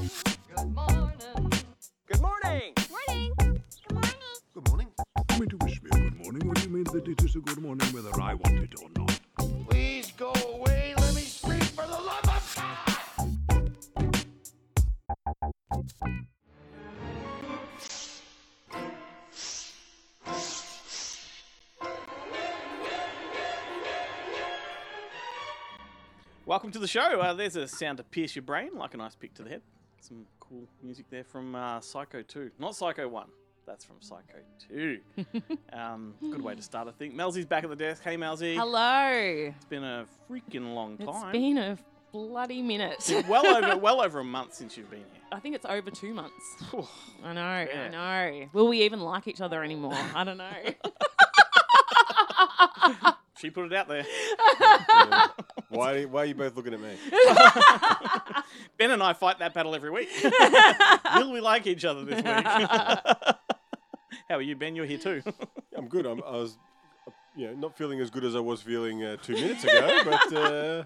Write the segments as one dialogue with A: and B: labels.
A: Good morning.
B: Good morning.
C: Morning. Good morning.
D: Good morning.
E: You mean to wish me a good morning when you mean that it is a good morning whether I want it or not?
D: Please go away. Let me speak for the love of God.
F: Welcome to the show. Uh, there's a sound to pierce your brain, like a nice pick to the head. Some cool music there from uh, Psycho 2. Not Psycho 1. That's from Psycho 2. um, good way to start, I think. Melzy's back at the desk. Hey, Melzy.
G: Hello.
F: It's been a freaking long time.
G: It's been a bloody minute.
F: Well over well over a month since you've been here.
G: I think it's over two months. I know,
F: Yeah.
G: I know. Will we even like each other anymore? I don't know.
F: She put it out there.
B: Why, why are you both looking at me?
F: Ben and I fight that battle every week. Will we like each other this week? How are you, Ben? You're here too.
B: I'm good. I'm, I was, you know, not feeling as good as I was feeling uh, two minutes ago, but uh,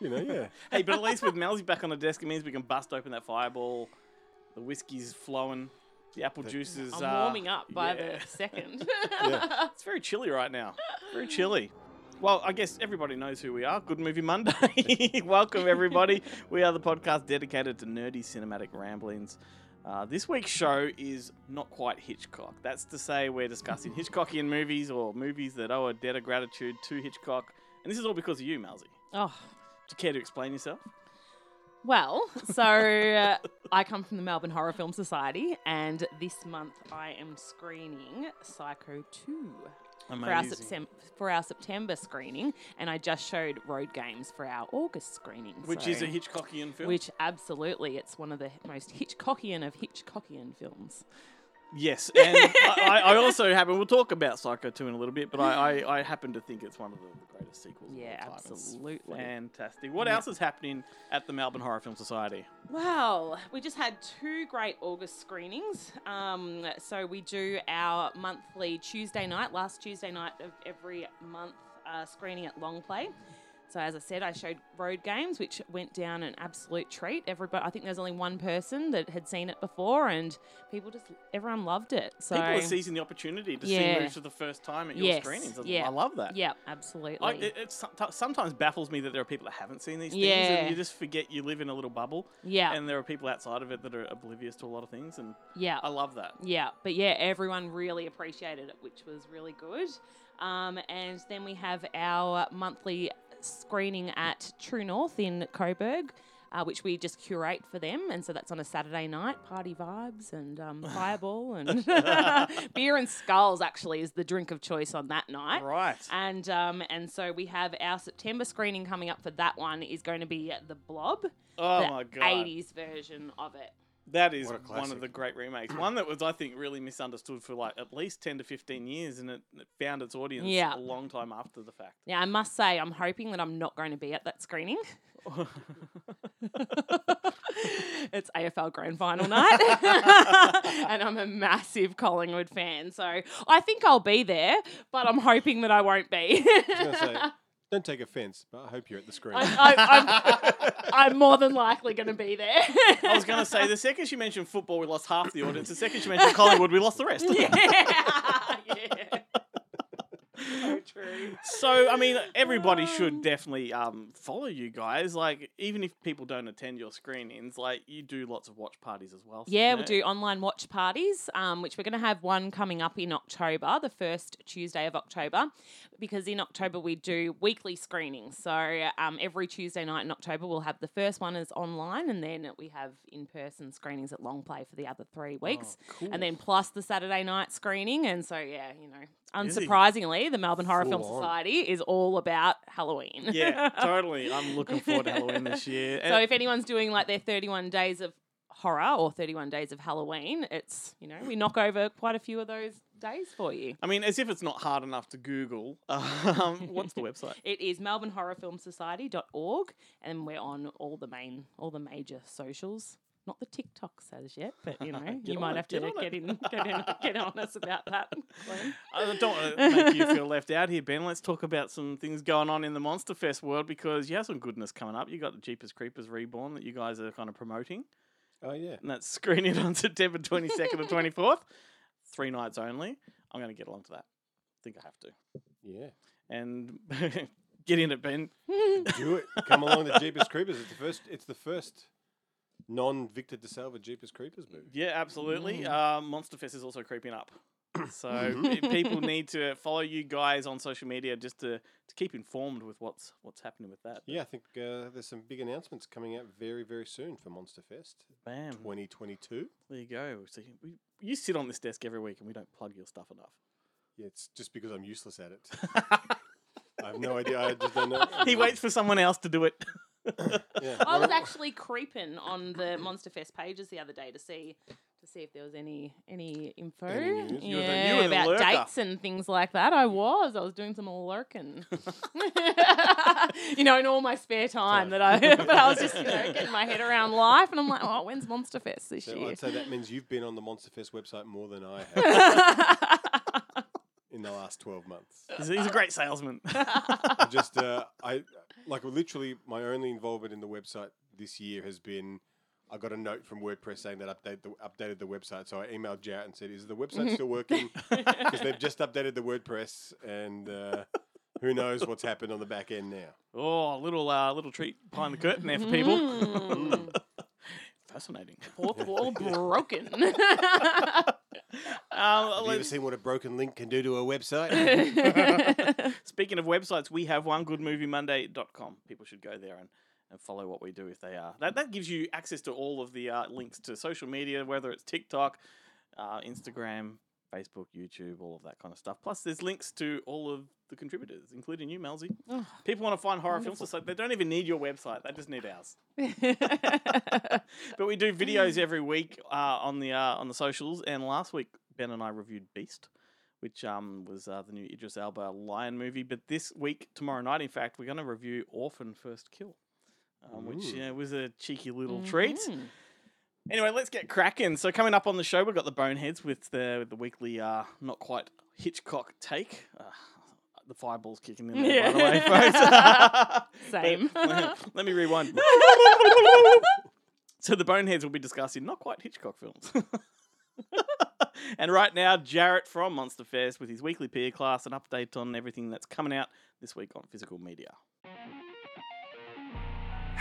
B: you know, yeah.
F: hey, but at least with Melzy back on the desk, it means we can bust open that fireball. The whiskey's flowing. The apple juice is.
G: I'm
F: uh,
G: warming up by
F: yeah.
G: the second.
B: Yeah.
F: It's very chilly right now. Very chilly. Well, I guess everybody knows who we are. Good Movie Monday. Welcome, everybody. We are the podcast dedicated to nerdy cinematic ramblings. Uh, this week's show is not quite Hitchcock. That's to say, we're discussing Hitchcockian movies or movies that owe a debt of gratitude to Hitchcock. And this is all because of you, Melzy.
G: oh,
F: Do you care to explain yourself?
G: Well, so uh, I come from the Melbourne Horror Film Society, and this month I am screening Psycho 2. For our, Septem- for our September screening, and I just showed Road Games for our August screening.
F: Which
G: so-
F: is a Hitchcockian film.
G: Which absolutely, it's one of the most Hitchcockian of Hitchcockian films.
F: Yes, and I, I also happen. We'll talk about Psycho 2 in a little bit, but I, I, I happen to think it's one of the, the greatest sequels. of
G: Yeah,
F: all time. It's
G: absolutely.
F: fantastic. What else is happening at the Melbourne Horror Film Society?
G: Well, we just had two great August screenings. Um, so we do our monthly Tuesday night, last Tuesday night of every month, uh, screening at Long Play. So as I said, I showed Road Games, which went down an absolute treat. Everybody, I think there's only one person that had seen it before, and people just everyone loved it. So
F: People are seizing the opportunity to see movies for the first time at your
G: Yes,
F: screenings. I-
G: yeah.
F: I love that.
G: yeah, absolutely.
F: I, it, it sometimes baffles me that there are people that haven't seen these things,
G: Yeah.
F: and you just forget you live in a little bubble,
G: yeah,
F: and there are people outside of it that are oblivious to a lot of things, and
G: yeah.
F: I love that.
G: Yeah, but yeah, everyone really appreciated it, which was really good. Um, and then we have our monthly screening at True North in Coburg. Uh, which we just curate for them, and so that's on a Saturday night. Party vibes and um, fireball and beer and skulls actually is the drink of choice on that night.
F: Right.
G: And um, and so we have our September screening coming up for that one is going to be the Blob,
F: Oh
G: the
F: my god.
G: 80s version of it.
F: That is one of the great remakes. One that was, I think, really misunderstood for like at least 10 to 15 years and it, it found its audience
G: Yeah.
F: a long time after the fact.
G: Yeah, I must say, I'm hoping that I'm not going to be at that screening. it's AFL Grand Final night, and I'm a massive Collingwood fan, so I think I'll be there, but I'm hoping that I won't be.
B: I was going to say, don't take offence, but I hope you're at the screen.
G: I, I, I'm, I'm more than likely going to be there.
F: I was going to say, the second she mentioned football, we lost half the audience. The second she mentioned Collingwood, we lost the rest.
G: yeah, yeah. So true.
F: So, I mean, everybody should definitely um, follow you guys. Like, even if people don't attend your screenings, like, you do lots of watch parties as well.
G: Yeah,
F: you
G: we do online watch parties, um, which we're going to have one coming up in October, the first Tuesday of October, because in October we do weekly screenings. So um, every Tuesday night in October we'll have the first one is online, and then we have in person screenings at Long Play for the other three weeks,
F: Oh, cool.
G: and then plus the Saturday night screening. And so yeah, you know. Unsurprisingly, the Melbourne Horror Film
B: on.
G: Society is all about Halloween.
F: Yeah, totally. I'm looking forward to Halloween this year.
G: So if anyone's doing like their 31 days of horror or 31 days of Halloween, it's, you know, we knock over quite a few of those days for you.
F: I mean, as if it's not hard enough to Google. Um, what's the website?
G: It is melbournehorrorfilmsociety.org and we're on all the main all the major socials. Not the TikToks as yet, but you know, you might
F: it,
G: have to
F: on it.
G: get in get in get on us about that.
F: I don't want to make you feel left out here, Ben. Let's talk about some things going on in the Monster Fest world because you have some goodness coming up. You got the Jeepers Creepers Reborn that you guys are kind of promoting.
B: Oh yeah.
F: and that's screening on September 22nd and 24th. Three nights only. I'm going to get along to that. I think I have to.
B: Yeah.
F: And get in it, Ben.
B: Do it. Come along to Jeepers Creepers. It's the first. It's the first non Victor De DeSalva Jeepers Creepers movie.
F: Yeah, absolutely.
B: Mm.
F: Uh, Monster Fest is also creeping up. So
B: Mm-hmm.
F: pe- people need to follow you guys on social media just to, to keep informed with what's what's happening with that.
B: Yeah, I think uh, there's some big announcements coming out very, very soon for Monster Fest
F: Bam.
B: 2022.
F: There you go. So you- we, you sit on this desk every week and we don't plug your stuff enough.
B: Yeah, it's just because I'm useless at it. I have no idea. I just don't know.
F: he waits for someone else to do it.
B: Yeah.
G: I was actually creeping on the Monster Fest pages the other day to see to see if there was any any info.
B: Any news?
F: You were the-
G: yeah,
F: you were
G: about
F: lurker.
G: dates and things like that. I was. I was doing some lurking. you know, in all my spare time that I but I was just, you know, getting my head around life and I'm like, oh, when's Monster Fest this
B: So
G: year?
B: I'd say that means you've been on the Monster Fest website more than I have in the last 12 months.
F: He's, he's a great salesman.
B: I just, uh, I like literally my only involvement in the website this year has been. I got a note from WordPress saying that update the, updated the website, so I emailed Jarrett and said, "Is the website still working?" Because they've just updated the WordPress, and uh, who knows what's happened on the back end now.
F: oh, a little uh, little treat behind the curtain there for people. Fascinating.
G: Fourth wall broken.
F: Um,
B: Have you ever
F: let's-
B: seen what a broken link can do to a website?
F: Speaking of websites, we have onegoodmoviemonday.com. People should go there and, and follow what we do if they are. That, that gives you access to all of the uh, links to social media, whether it's TikTok, uh, Instagram, Facebook, YouTube, all of that kind of stuff. Plus, there's links to all of the contributors, including you, Melzy.
G: Oh,
F: People want to find horror films, so they don't even need your website; they just need ours. But we do videos every week uh, on the uh, on the socials, and last week Ben and I reviewed Beast, which um, was uh, the new Idris Elba lion movie. But this week, tomorrow night, in fact, we're going to review Orphan First Kill, um, which was a cheeky little treat. Anyway, let's get cracking. So coming up on the show, we've got the Boneheads with the with the weekly uh, not quite Hitchcock take. Uh, the fireball's kicking in there, by the way, folks.
G: Same.
F: Let, let me rewind. so the Boneheads will be discussing not quite Hitchcock films. and right now, Jarrett from Monster Fest with his weekly PE class, an update on everything that's coming out this week on physical media.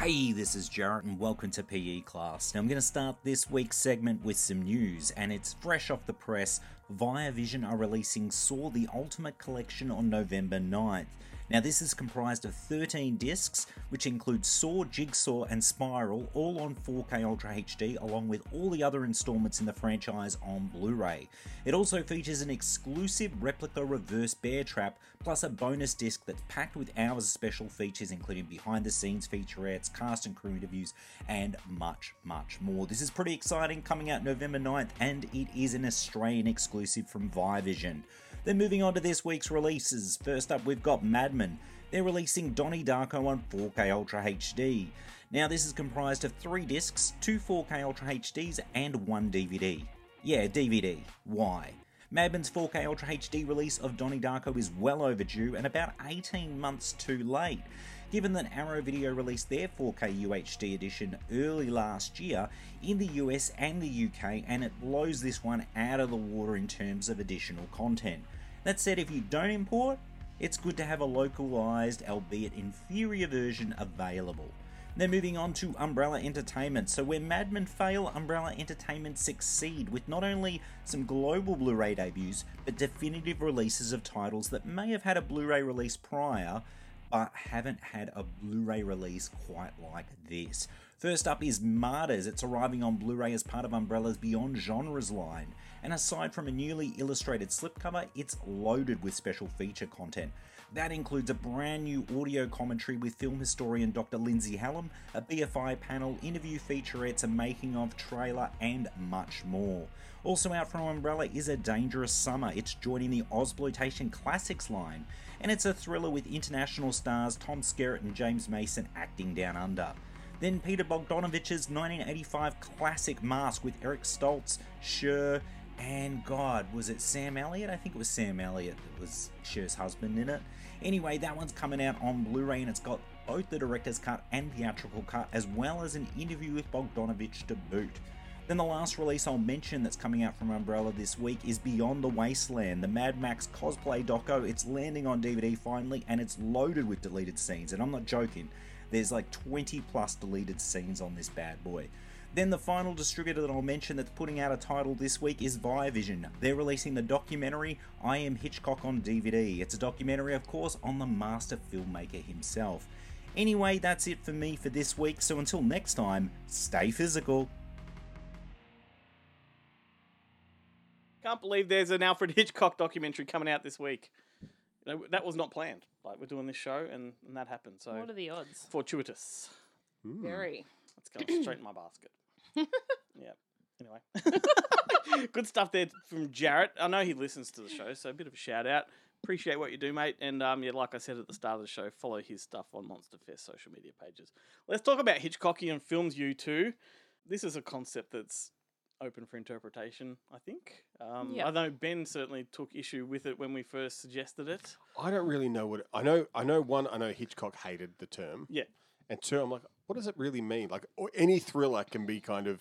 C: Hey, this is Jarrett, and welcome to PE class. Now, I'm going to start this week's segment with some news, and it's fresh off the press. Via Vision are releasing Saw the Ultimate Collection on November 9th. Now, this is comprised of 13 discs, which include Saw, Jigsaw, and Spiral, all on 4K Ultra HD, along with all the other installments in the franchise on Blu ray. It also features an exclusive replica reverse bear trap, plus a bonus disc that's packed with hours of special features, including behind the scenes featurettes, cast and crew interviews, and much, much more. This is pretty exciting, coming out November 9th, and it is an Australian exclusive from Viavision. Then moving on to this week's releases. First up, we've got Madman. They're releasing Donnie Darko on 4K Ultra HD. Now, this is comprised of three discs, two 4K Ultra HDs, and one DVD. Yeah, DVD. Why? Madman's 4K Ultra HD release of Donnie Darko is well overdue and about 18 months too late. Given that Arrow Video released their 4K UHD edition early last year in the US and the UK, and it blows this one out of the water in terms of additional content. That said, if you don't import, it's good to have a localized, albeit inferior version available. Then moving on to Umbrella Entertainment. So where Madman fail, Umbrella Entertainment succeed with not only some global Blu-ray debuts, but definitive releases of titles that may have had a Blu-ray release prior, but haven't had a Blu-ray release quite like this. First up is Martyrs. It's arriving on Blu-ray as part of Umbrella's Beyond Genres line. And aside from a newly illustrated slipcover, it's loaded with special feature content. That includes a brand new audio commentary with film historian Dr. Lindsay Hallam, a BFI panel, interview featurettes, a making of trailer, and much more. Also out from Umbrella is A Dangerous Summer. It's joining the Ozploitation Classics line, and it's a thriller with international stars Tom Skerritt and James Mason acting down under. Then Peter Bogdanovich's 1985 classic Mask with Eric Stoltz, Cher, and God, was it Sam Elliott? I think it was Sam Elliott that was Cher's husband in it. Anyway, that one's coming out on Blu ray and it's got both the director's cut and theatrical cut, as well as an interview with Bogdanovich to boot. Then the last release I'll mention that's coming out from Umbrella this week is Beyond the Wasteland, the Mad Max cosplay doco. It's landing on DVD finally, and it's loaded with deleted scenes, and I'm not joking. There's like 20 plus deleted scenes on this bad boy. Then the final distributor that I'll mention that's putting out a title this week is Viavision. They're releasing the documentary I Am Hitchcock on DVD. It's a documentary, of course, on the master filmmaker himself. Anyway, that's it for me for this week, so until next time, stay physical.
F: Can't believe there's an Alfred Hitchcock documentary coming out this week. You know, that was not planned. Like we're doing this show, and, and that happened. So
G: What are the odds?
F: fortuitous.
G: Very.
F: It's going straight in my basket. yeah. Anyway, good stuff there from Jarrett. I know he listens to the show, so a bit of a shout out. Appreciate what you do, mate. And um, yeah, like I said at the start of the show, follow his stuff on Monster Fest social media pages. Let's talk about Hitchcockian films. You too. This is a concept that's open for interpretation. I think. Um,
G: Yeah.
F: I know Ben certainly took issue with it when we first suggested it.
B: I don't really know what I know. I know one. I know Hitchcock hated the term,
F: Yeah.
B: and two, I'm like, what does it really mean? Like, or any thriller can be kind of,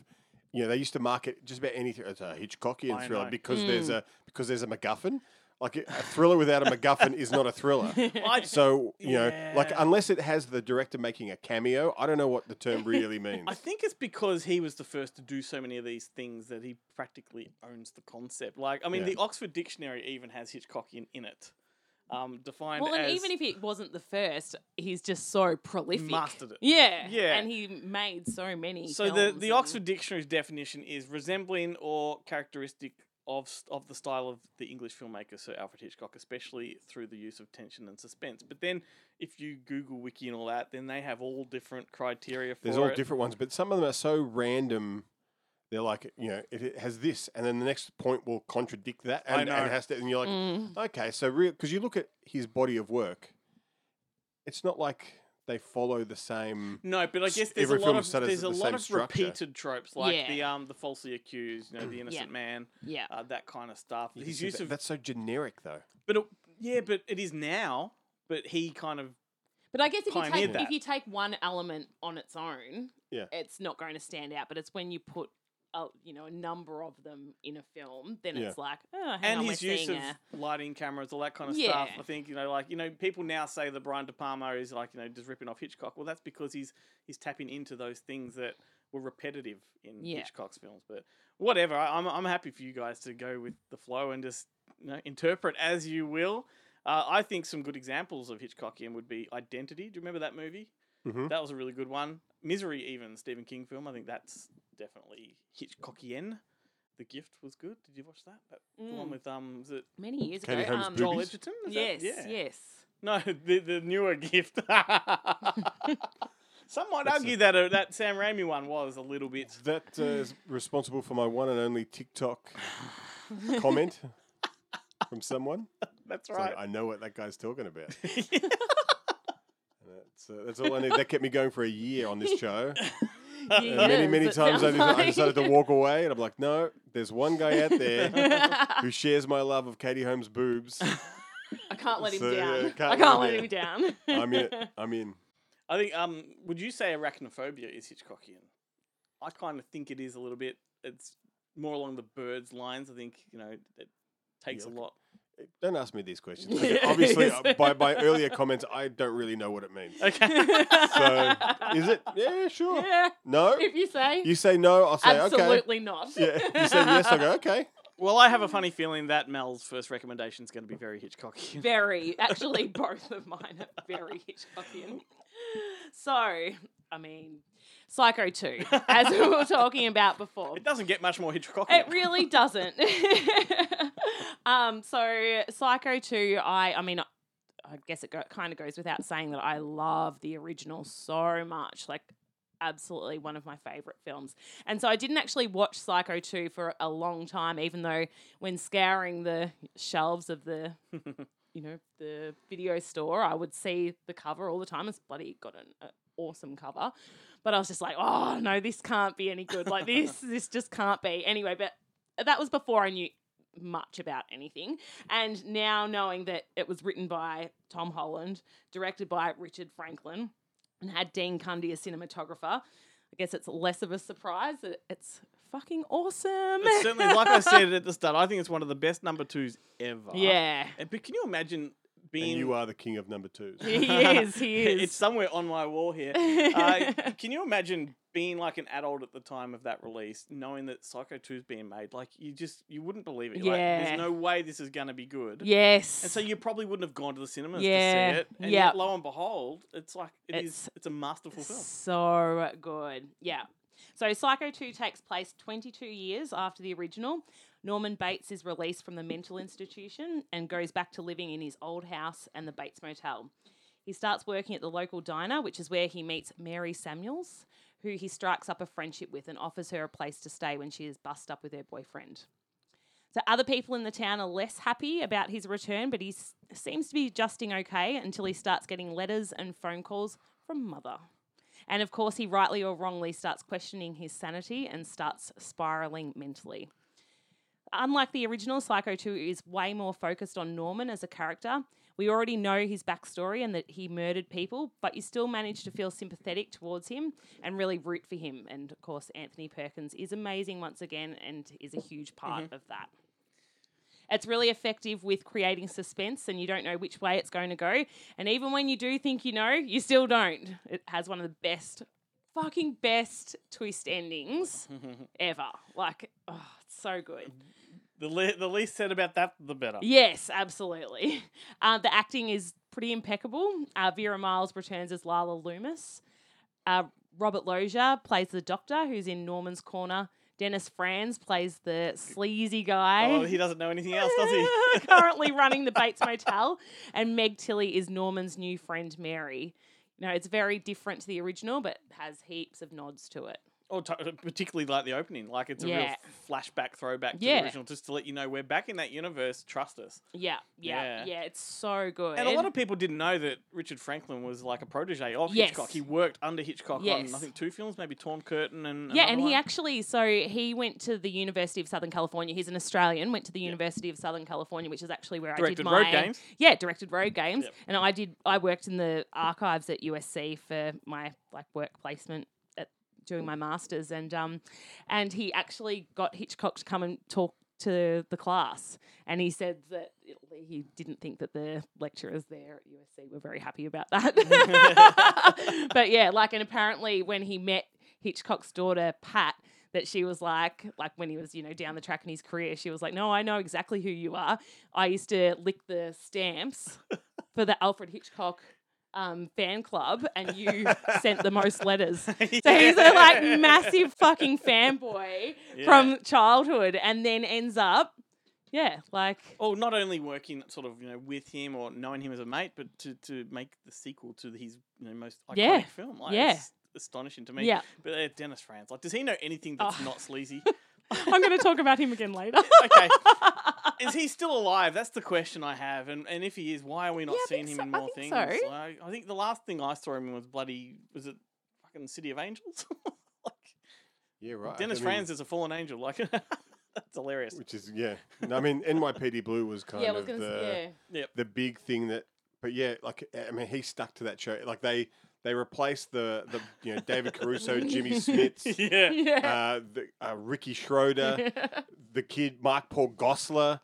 B: you know, they used to market just about anything as a Hitchcockian
F: I
B: thriller
F: know.
B: because there's a because there's a MacGuffin. Like a a thriller without a MacGuffin is not a thriller. So you know, like
F: Yeah.
B: unless it has the director making a cameo, I don't know what the term really means.
F: I think it's because he was the first to do so many of these things that he practically owns the concept. Like, I mean,
B: Yeah.
F: the Oxford Dictionary even has Hitchcockian in it, um, defined
G: Well, and
F: as
G: even if it wasn't the first, he's just so prolific.
F: mastered it.
G: Yeah.
F: Yeah.
G: And he made so many.
F: So the
G: films
F: the
G: and-
F: Oxford Dictionary's definition is resembling or characteristic of of the style of the English filmmaker Sir Alfred Hitchcock, especially through the use of tension and suspense. But then, if you Google Wiki and all that, then they have all different criteria for
B: There's all
F: it.
B: different ones, but some of them are so random. They're like, you know, it, it has this, and then the next point will contradict that,
F: I
B: and,
F: know.
B: and it has to, and you're like,
G: Mm.
B: okay, so real because you look at his body of work, it's not like they follow the same.
F: No, but I guess there's a lot of
B: set
F: there's a
B: the
F: lot of
B: structure.
F: repeated tropes like
G: Yeah.
F: the um the falsely accused, you know, the innocent man,
G: Yeah.
F: uh, that kind of stuff.
B: You
F: His use
B: that-
F: of,
B: that's so generic, though.
F: but it, yeah, but it is now. But he kind of
G: But I guess if you take
F: that.
G: if you take one element on its own,
B: Yeah.
G: it's not going to stand out. But it's when you put a you know a number of them in a film, then
B: Yeah.
G: it's like oh, hang
F: and
G: on,
F: his
G: we're
F: use
G: seeing
F: of
G: a
F: lighting cameras, all that kind of
G: Yeah.
F: stuff. I think you know, like you know, people now say that Brian De Palma is like you know just ripping off Hitchcock. Well, that's because he's he's tapping into those things that were repetitive in
G: Yeah.
F: Hitchcock's films. But whatever, I, I'm I'm happy for you guys to go with the flow and just you know, interpret as you will. Uh, I think some good examples of Hitchcockian would be Identity. Do you remember that movie?
B: Mhm.
F: That was a really good one. Misery, even Stephen King film. I think that's definitely Hitchcockian. The Gift was good. Did you watch that? that The one
G: Mm.
F: with um, was it
G: many years
B: Katie
G: ago.
B: Holmes'
G: um,
F: Joel
B: Boobies?
F: Edgerton? Is
G: yes,
F: that, yeah.
G: yes.
F: No, the the newer Gift. Some might
B: That's
F: argue that uh, that Sam Raimi one was a little bit.
B: That uh, is responsible for my one and only TikTok comment from someone.
F: That's
B: It's
F: right.
B: like, I know what that guy's talking about. That's, uh, that's all I need. That kept me going for a year on this show. Many,
G: Yes,
B: many times I,
G: sounds
B: just, I decided to walk away, and I'm like, no, there's one guy out there who shares my love of Katie Holmes' boobs.
G: I can't let him
B: So,
G: down.
B: yeah, can't
G: I can't
B: let
G: let
B: him
G: him down.
B: I'm in. I'm in.
F: I think. Um, would you say arachnophobia is Hitchcockian? I kind of think it is a little bit. It's more along the birds lines. I think you know it takes
B: Yeah,
F: a lot.
B: Don't ask me these questions. Okay, obviously, uh, by my earlier comments, I don't really know what it means.
F: Okay.
B: So, is it? Yeah, sure.
G: yeah,
B: No.
G: if you say
B: You say no, I'll say okay.
G: absolutely not.
B: Yeah. You say yes, I go okay.
F: well, I have a funny feeling that Mel's first recommendation is going to be very Hitchcockian.
G: Very, actually, both of mine are very Hitchcockian. So, I mean, Psycho 2, as we were talking about before.
F: It doesn't get much more Hitchcockian.
G: It really doesn't. um, so Psycho 2, I I mean I guess it go, kind of goes without saying that I love the original so much. Like absolutely one of my favorite films. And so I didn't actually watch Psycho 2 for a long time even though when scouring the shelves of the you know, the video store, I would see the cover all the time. It's bloody got an uh, awesome cover. But I was just like, oh no, this can't be any good. Like this, this just can't be. Anyway, but that was before I knew much about anything. And now knowing that it was written by Tom Holland, directed by Richard Franklin, and had Dean Cundey as cinematographer. I guess it's less of a surprise that it's fucking awesome.
F: It's certainly, like I said at the start, I think it's one of the best number twos ever.
G: yeah.
F: But can you imagine being?
B: And you are the king of number twos.
G: He is, he is.
F: it's somewhere on my wall here. Uh, can you imagine being like an adult at the time of that release, knowing that Psycho 2 is being made? Like you just you wouldn't believe it. Like,
G: Yeah.
F: there's no way this is going to be good.
G: yes.
F: And so you probably wouldn't have gone to the cinemas
G: Yeah,
F: to see it. And
G: yeah.
F: yet, lo and behold, it's like it is.
G: It's
F: It's a masterful film.
G: So good. Yeah. So Psycho 2 takes place 22 years after the original. Norman Bates is released from the mental institution and goes back to living in his old house and the Bates Motel. He starts working at the local diner, which is where he meets Mary Samuels, who he strikes up a friendship with and offers her a place to stay when she is bussed up with her boyfriend. So other people in the town are less happy about his return, but he seems to be adjusting okay until he starts getting letters and phone calls from mother. And of course, he rightly or wrongly starts questioning his sanity and starts spiraling mentally. Unlike the original, Psycho 2 is way more focused on Norman as a character. We already know his backstory and that he murdered people, but you still manage to feel sympathetic towards him and really root for him. And of course, Anthony Perkins is amazing once again and is a huge part mm-hmm. of that. It's really effective with creating suspense and you don't know which way it's going to go. And even when you do think you know, you still don't. It has one of the best, fucking best twist endings ever. Like, oh, so good.
F: The le- the least said about that, the better.
G: Yes, absolutely. Uh, the acting is pretty impeccable. Uh, Vera Miles returns as Lila Loomis. Uh, Robert Loggia plays the doctor who's in Norman's corner. Dennis Franz plays the sleazy guy.
F: Oh, he doesn't know anything else, does he?
G: currently running the Bates Motel, and Meg Tilly is Norman's new friend Mary. You know, it's very different to the original, but has heaps of nods to it.
F: Or t- uh, particularly like the opening, like it's a real flashback, throwback to
G: Yeah.
F: the original, just to let you know we're back in that universe. Trust us.
G: Yeah, yeah,
F: Yeah.
G: yeah. It's so good.
F: And a lot of people didn't know that Richard Franklin was like a protege of
G: Yes.
F: Hitchcock. He worked under Hitchcock on I think two films, maybe Torn Curtain and
G: yeah,
F: another
G: and he
F: one.
G: actually so he went to the University of Southern California. He's an Australian. Went to the University of Southern California, which is actually where I
F: Directed
G: did
F: Road
G: my
F: Games?
G: Yeah, directed road games,
F: Yep.
G: and I did. I worked in the archives at USC for my like work placement doing my masters, and um, and he actually got Hitchcock to come and talk to the class, and he said that he didn't think that the lecturers there at USC were very happy about that. but yeah, like, and apparently when he met Hitchcock's daughter Pat, that she was like, like when he was, you know, down the track in his career, she was like, "No, I know exactly who you are. I used to lick the stamps for the Alfred Hitchcock." Um, fan club, and you sent the most letters. So he's a like massive fucking fanboy
F: Yeah.
G: from childhood, and then ends up, yeah, like
F: Or not only working sort of you know with him or knowing him as a mate, but to, to make the sequel to his you know most iconic
G: Yeah.
F: film. Like,
G: Yeah.
F: it's astonishing to me.
G: Yeah.
F: But uh, Dennis Franz, like, does he know anything that's
G: Oh.
F: not sleazy?
G: I'm going to talk about him again later.
F: okay. Is he still alive? That's the question I have. And and if he is, why are we not
G: Yeah, I
F: seeing
G: think
F: him
G: so-
F: in
G: I
F: more
G: think
F: things?
G: so.
F: Like, I think the last thing I saw him in was bloody was it fucking City of Angels? like,
B: Yeah, right.
F: Dennis
B: I mean,
F: Franz is a fallen angel. Like that's hilarious.
B: which is yeah. No, I mean, NYPD Blue was kind
G: yeah, I was
B: of
G: going to
B: the
G: say, yeah.
B: the big thing that. But yeah, like I mean, he stuck to that show. Like they they replaced the the you know David Caruso, Jimmy Smits,
F: yeah.
G: Yeah.
B: uh, the uh, Ricky Schroder, the kid Mark Paul Gosselaar.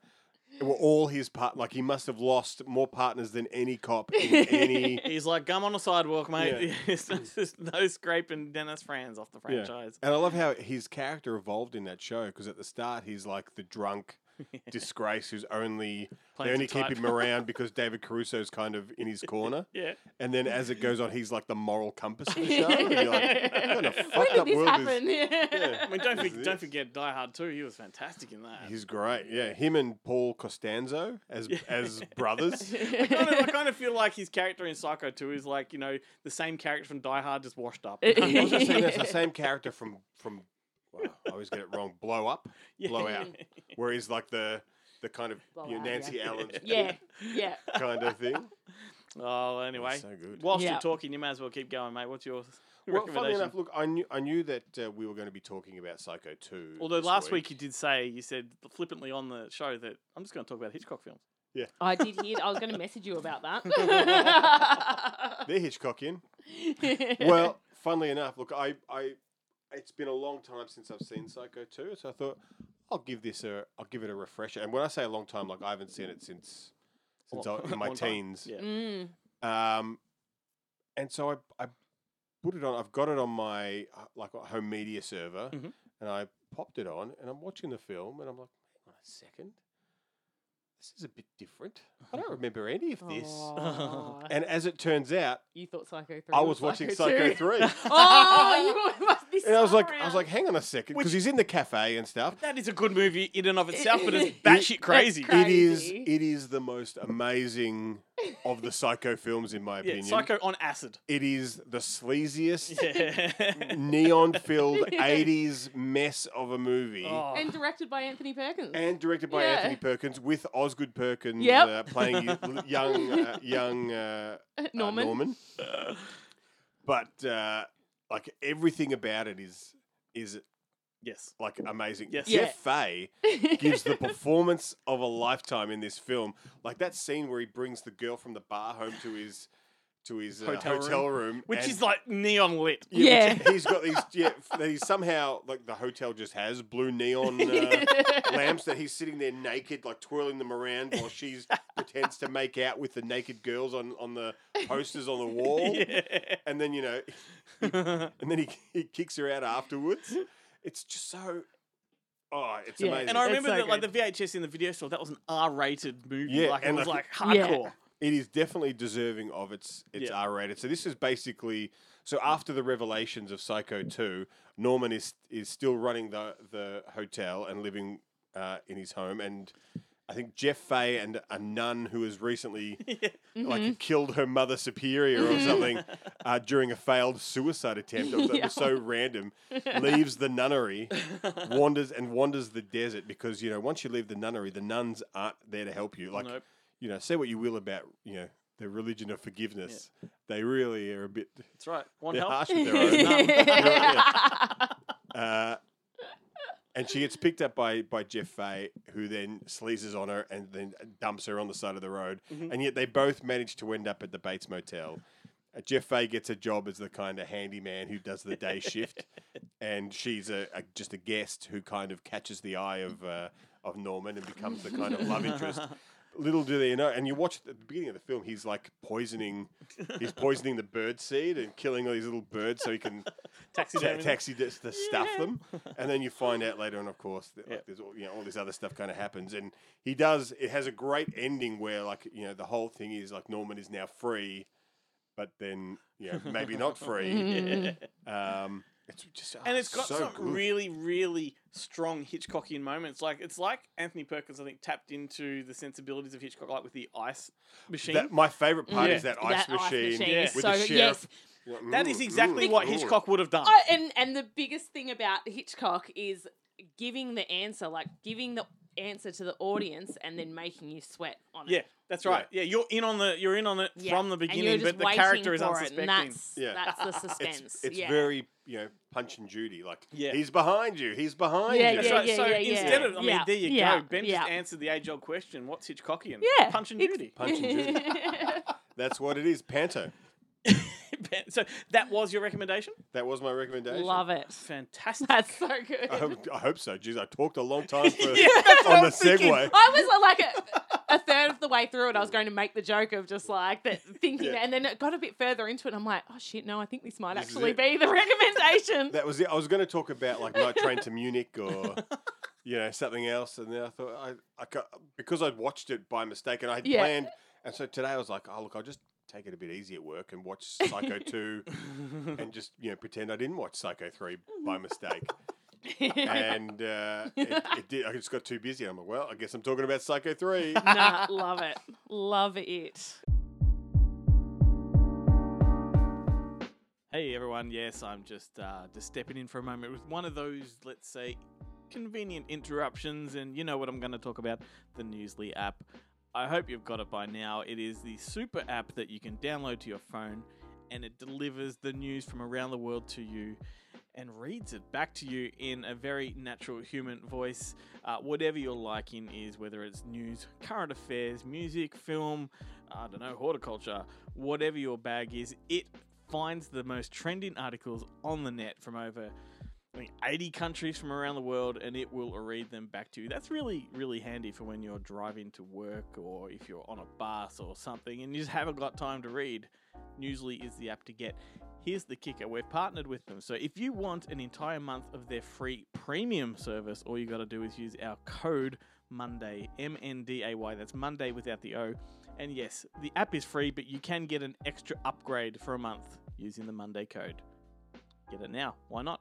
B: Were all his part. Like he must have lost more partners than any cop in any.
F: He's like, gum on the sidewalk, mate.
B: Yeah.
F: It's just no scraping Dennis Franz off the
B: Yeah.
F: franchise.
B: And I love how his character evolved in that show because at the start he's like the drunk disgrace who's only
F: Playing
B: they only keep
F: type.
B: him around because David Caruso's kind of in his corner.
F: Yeah.
B: And then as it goes on, he's like the moral compass of the show. And you're like, what kind of fucked
G: did
B: up
G: this
B: world
G: happen?
B: is?
G: Yeah.
F: I mean, don't,
B: This
F: for,
B: is
F: don't forget Die Hard 2. He was fantastic in that.
B: He's great. Yeah, him and Paul Costanzo as as brothers.
F: I kind, of, I kind of feel like his character in Psycho 2 is like, you know, the same character from Die Hard just washed up.
B: I was just saying that's the same character from from. Wow, I always get it wrong. Blow up,
F: Yeah.
B: blow out. Where he's like the the kind of
G: Blow
B: you know,
G: out,
B: Nancy
G: yeah.
B: Allen's
G: yeah, yeah.
B: kind of thing.
F: Oh, anyway.
B: so good.
F: Whilst
G: Yeah.
F: you're talking, you may as well keep going, mate. What's your
B: Well, funny enough, look, I knew I knew that uh, we were going to be talking about Psycho 2.
F: Although
B: this
F: last week you did say, you said flippantly on the show that I'm just going to talk about Hitchcock films.
G: Yeah, I did hear. I was going to message you about that.
B: they're Hitchcockian. well, funnily enough, look, I, I, it's been a long time since I've seen Psycho 2, so I thought I'll give this a, I'll give it a refresher. And when I say a long time, like I haven't seen it since, since I,
F: Long-
B: in my teens.
F: Yeah.
G: Mm.
B: Um, and so I, I put it on. I've got it on my uh, like home media server,
F: Mhm.
B: and I popped it on, and I'm watching the film, and I'm like, hang on a second, this is a bit different. I don't remember any of this.
G: Aw.
B: And as it turns out,
G: you thought Psycho 3
B: I was watching Psycho
G: 2.
B: Three.
G: oh, you must be
B: And I was
G: so
B: like, I was like, hang on a second, because he's in the cafe and stuff.
F: That is a good movie in and of itself, but it's batshit crazy.
G: cra-
B: It is. It is the most amazing of the Psycho films, in my
F: yeah,
B: opinion.
F: Psycho on acid.
B: It is the sleaziest,
F: Yeah.
B: neon-filled '80s mess of a movie.
F: Oh.
G: and directed by Anthony Perkins.
B: and directed by
G: Yeah.
B: Anthony Perkins with Osgood Perkins
G: Yep.
B: uh, playing y- young uh, young uh, uh,
G: Norman.
B: Norman. But uh, like everything about it is is
F: yes.
B: like amazing.
F: Yes.
G: Yeah.
B: Jeff Fahey gives the performance of a lifetime in this film. Like that scene where he brings the girl from the bar home to his to his uh,
F: Hotel
B: hotel,
F: room.
B: room,
F: Which is like neon lit.
B: yeah,
G: Yeah.
B: he's got these. Yeah, f- he's somehow like the hotel just has blue neon uh, lamps that he's sitting there naked, like twirling them around while she's pretends to make out with the naked girls on on the posters on the wall, and then you know, and then he he kicks her out afterwards. It's just so. Oh, it's
G: Yeah.
B: amazing.
F: And I remember
G: so
F: that, like the. VHS in the video store, that was an R-rated movie.
B: Yeah,
F: like it
B: and
F: was
B: like-
F: like
G: Yeah.
F: Hardcore.
B: it is definitely deserving of its its
F: Yeah.
B: R rated. So this is basically so after the revelations of Psycho two, Norman is is still running the the hotel and living uh, in his home, and I think Jeff Fahey and a nun who has recently
G: Mm-hmm.
B: like killed her mother superior or something uh, during a failed suicide attempt that was, that was so random, leaves the nunnery, wanders and wanders the desert because you know once you leave the nunnery, the nuns aren't there to help you. Like
F: Nope.
B: You know, say what you will about you know the religion of forgiveness, they really are a bit
F: That's right. One
B: they're
F: help.
B: harsh with their own. Right, yeah. Uh, and she gets picked up by by Jeff Fahey, who then sleazes on her and then dumps her on the side of the road. And yet they both manage to end up at the Bates Motel. Uh, Jeff Fahey gets a job as the kind of handyman who does the day shift, and she's a, a just a guest who kind of catches the eye of uh, of Norman and becomes the kind of love interest. Little do they know, and you watch at the beginning of the film, he's like poisoning, he's poisoning the bird seed and killing all these little birds so he can
F: Taxi
B: ta- taxi just to stuff them, and then you find out later on, of course, that
F: Yeah.
B: like, there's all, you know all this other stuff kind of happens, and he does. It has a great ending where like you know the whole thing is like Norman is now free, but then you know maybe not free. Um, it's just
F: and
B: oh,
F: it's got
B: so
F: some
B: good.
F: really, really strong Hitchcockian moments. Like it's like Anthony Perkins, I think, tapped into the sensibilities of Hitchcock, like with the ice machine.
B: That, my favorite part
F: Yeah.
B: is that ice
G: That ice
B: machine,
G: machine
F: Yeah.
B: with
G: so
B: the
G: good.
B: sheriff.
G: Yes.
F: that is
B: Mm,
F: exactly
B: mm,
F: what
B: mm.
F: Hitchcock would have done.
G: Oh, and and the biggest thing about Hitchcock is giving the answer, like giving the answer to the audience, and then making you sweat on
F: yeah,
G: it.
F: Yeah, that's right. Yeah. you're in on the you're in on it
G: Yeah.
F: from the beginning, but the character is
G: for it,
F: unsuspecting.
G: and that's
B: Yeah.
G: that's the
B: It's,
G: suspense.
B: it's
G: yeah.
B: very you know Punch and Judy. Like
F: Yeah.
B: he's behind you, he's behind
G: Yeah,
B: you.
F: That's
G: yeah,
F: right.
G: yeah,
F: so
G: yeah, yeah.
F: instead of, I mean,
G: Yeah,
F: there you
G: yeah,
F: go. Ben
G: yeah.
F: just answered the age-old question: What's Hitchcockian?
G: Yeah,
F: Punch and
G: ex-
F: Judy.
B: Punch and Judy. That's what it is. Panto.
F: Ben- so that was your recommendation.
B: That was my recommendation.
G: Love it.
F: Fantastic.
G: That's so good.
B: I hope, I hope so. Jeez, I talked a long time for,
F: Yeah,
B: on the
F: was thinking.
B: segue.
G: I was uh, like a, a third of the way through it. I was going to make the joke of just like that, thinking,
B: Yeah.
G: and then it got a bit further into it. I'm like, oh shit, no, I think this might
B: This
G: actually be the recommendation.
B: That was it. I was going to talk about like Night Train to Munich or you know something else, and then I thought I, I got, because I'd watched it by mistake and I had
G: Yeah.
B: planned, and so today I was like, oh look, I'll just take it a bit easy at work and watch Psycho two, and just you know pretend I didn't watch Psycho three by mistake. and uh, it, it did. I just got too busy. I'm like, well, I guess I'm talking about Psycho three.
G: nah, love it, love it.
F: Hey everyone, yes, I'm just uh, just stepping in for a moment with one of those, let's say, convenient interruptions, and you know what I'm going to talk about the Newsly app. I hope you've got it by now. It is the super app that you can download to your phone, and it delivers the news from around the world to you and reads it back to you in a very natural human voice. Uh, whatever your liking is, whether it's news, current affairs, music, film, I don't know, horticulture, whatever your bag is, it finds the most trending articles on the net from over I mean, 80 countries from around the world and it will read them back to you. That's really, really handy for when you're driving to work or if you're on a bus or something and you just haven't got time to read. Newsly is the app to get. Here's the kicker we've partnered with them. So if you want an entire month of their free premium service, all you got to do is use our code Monday, M N D A Y. That's Monday without the O. And yes, the app is free, but you can get an extra upgrade for a month using the Monday code. Get it now. Why not?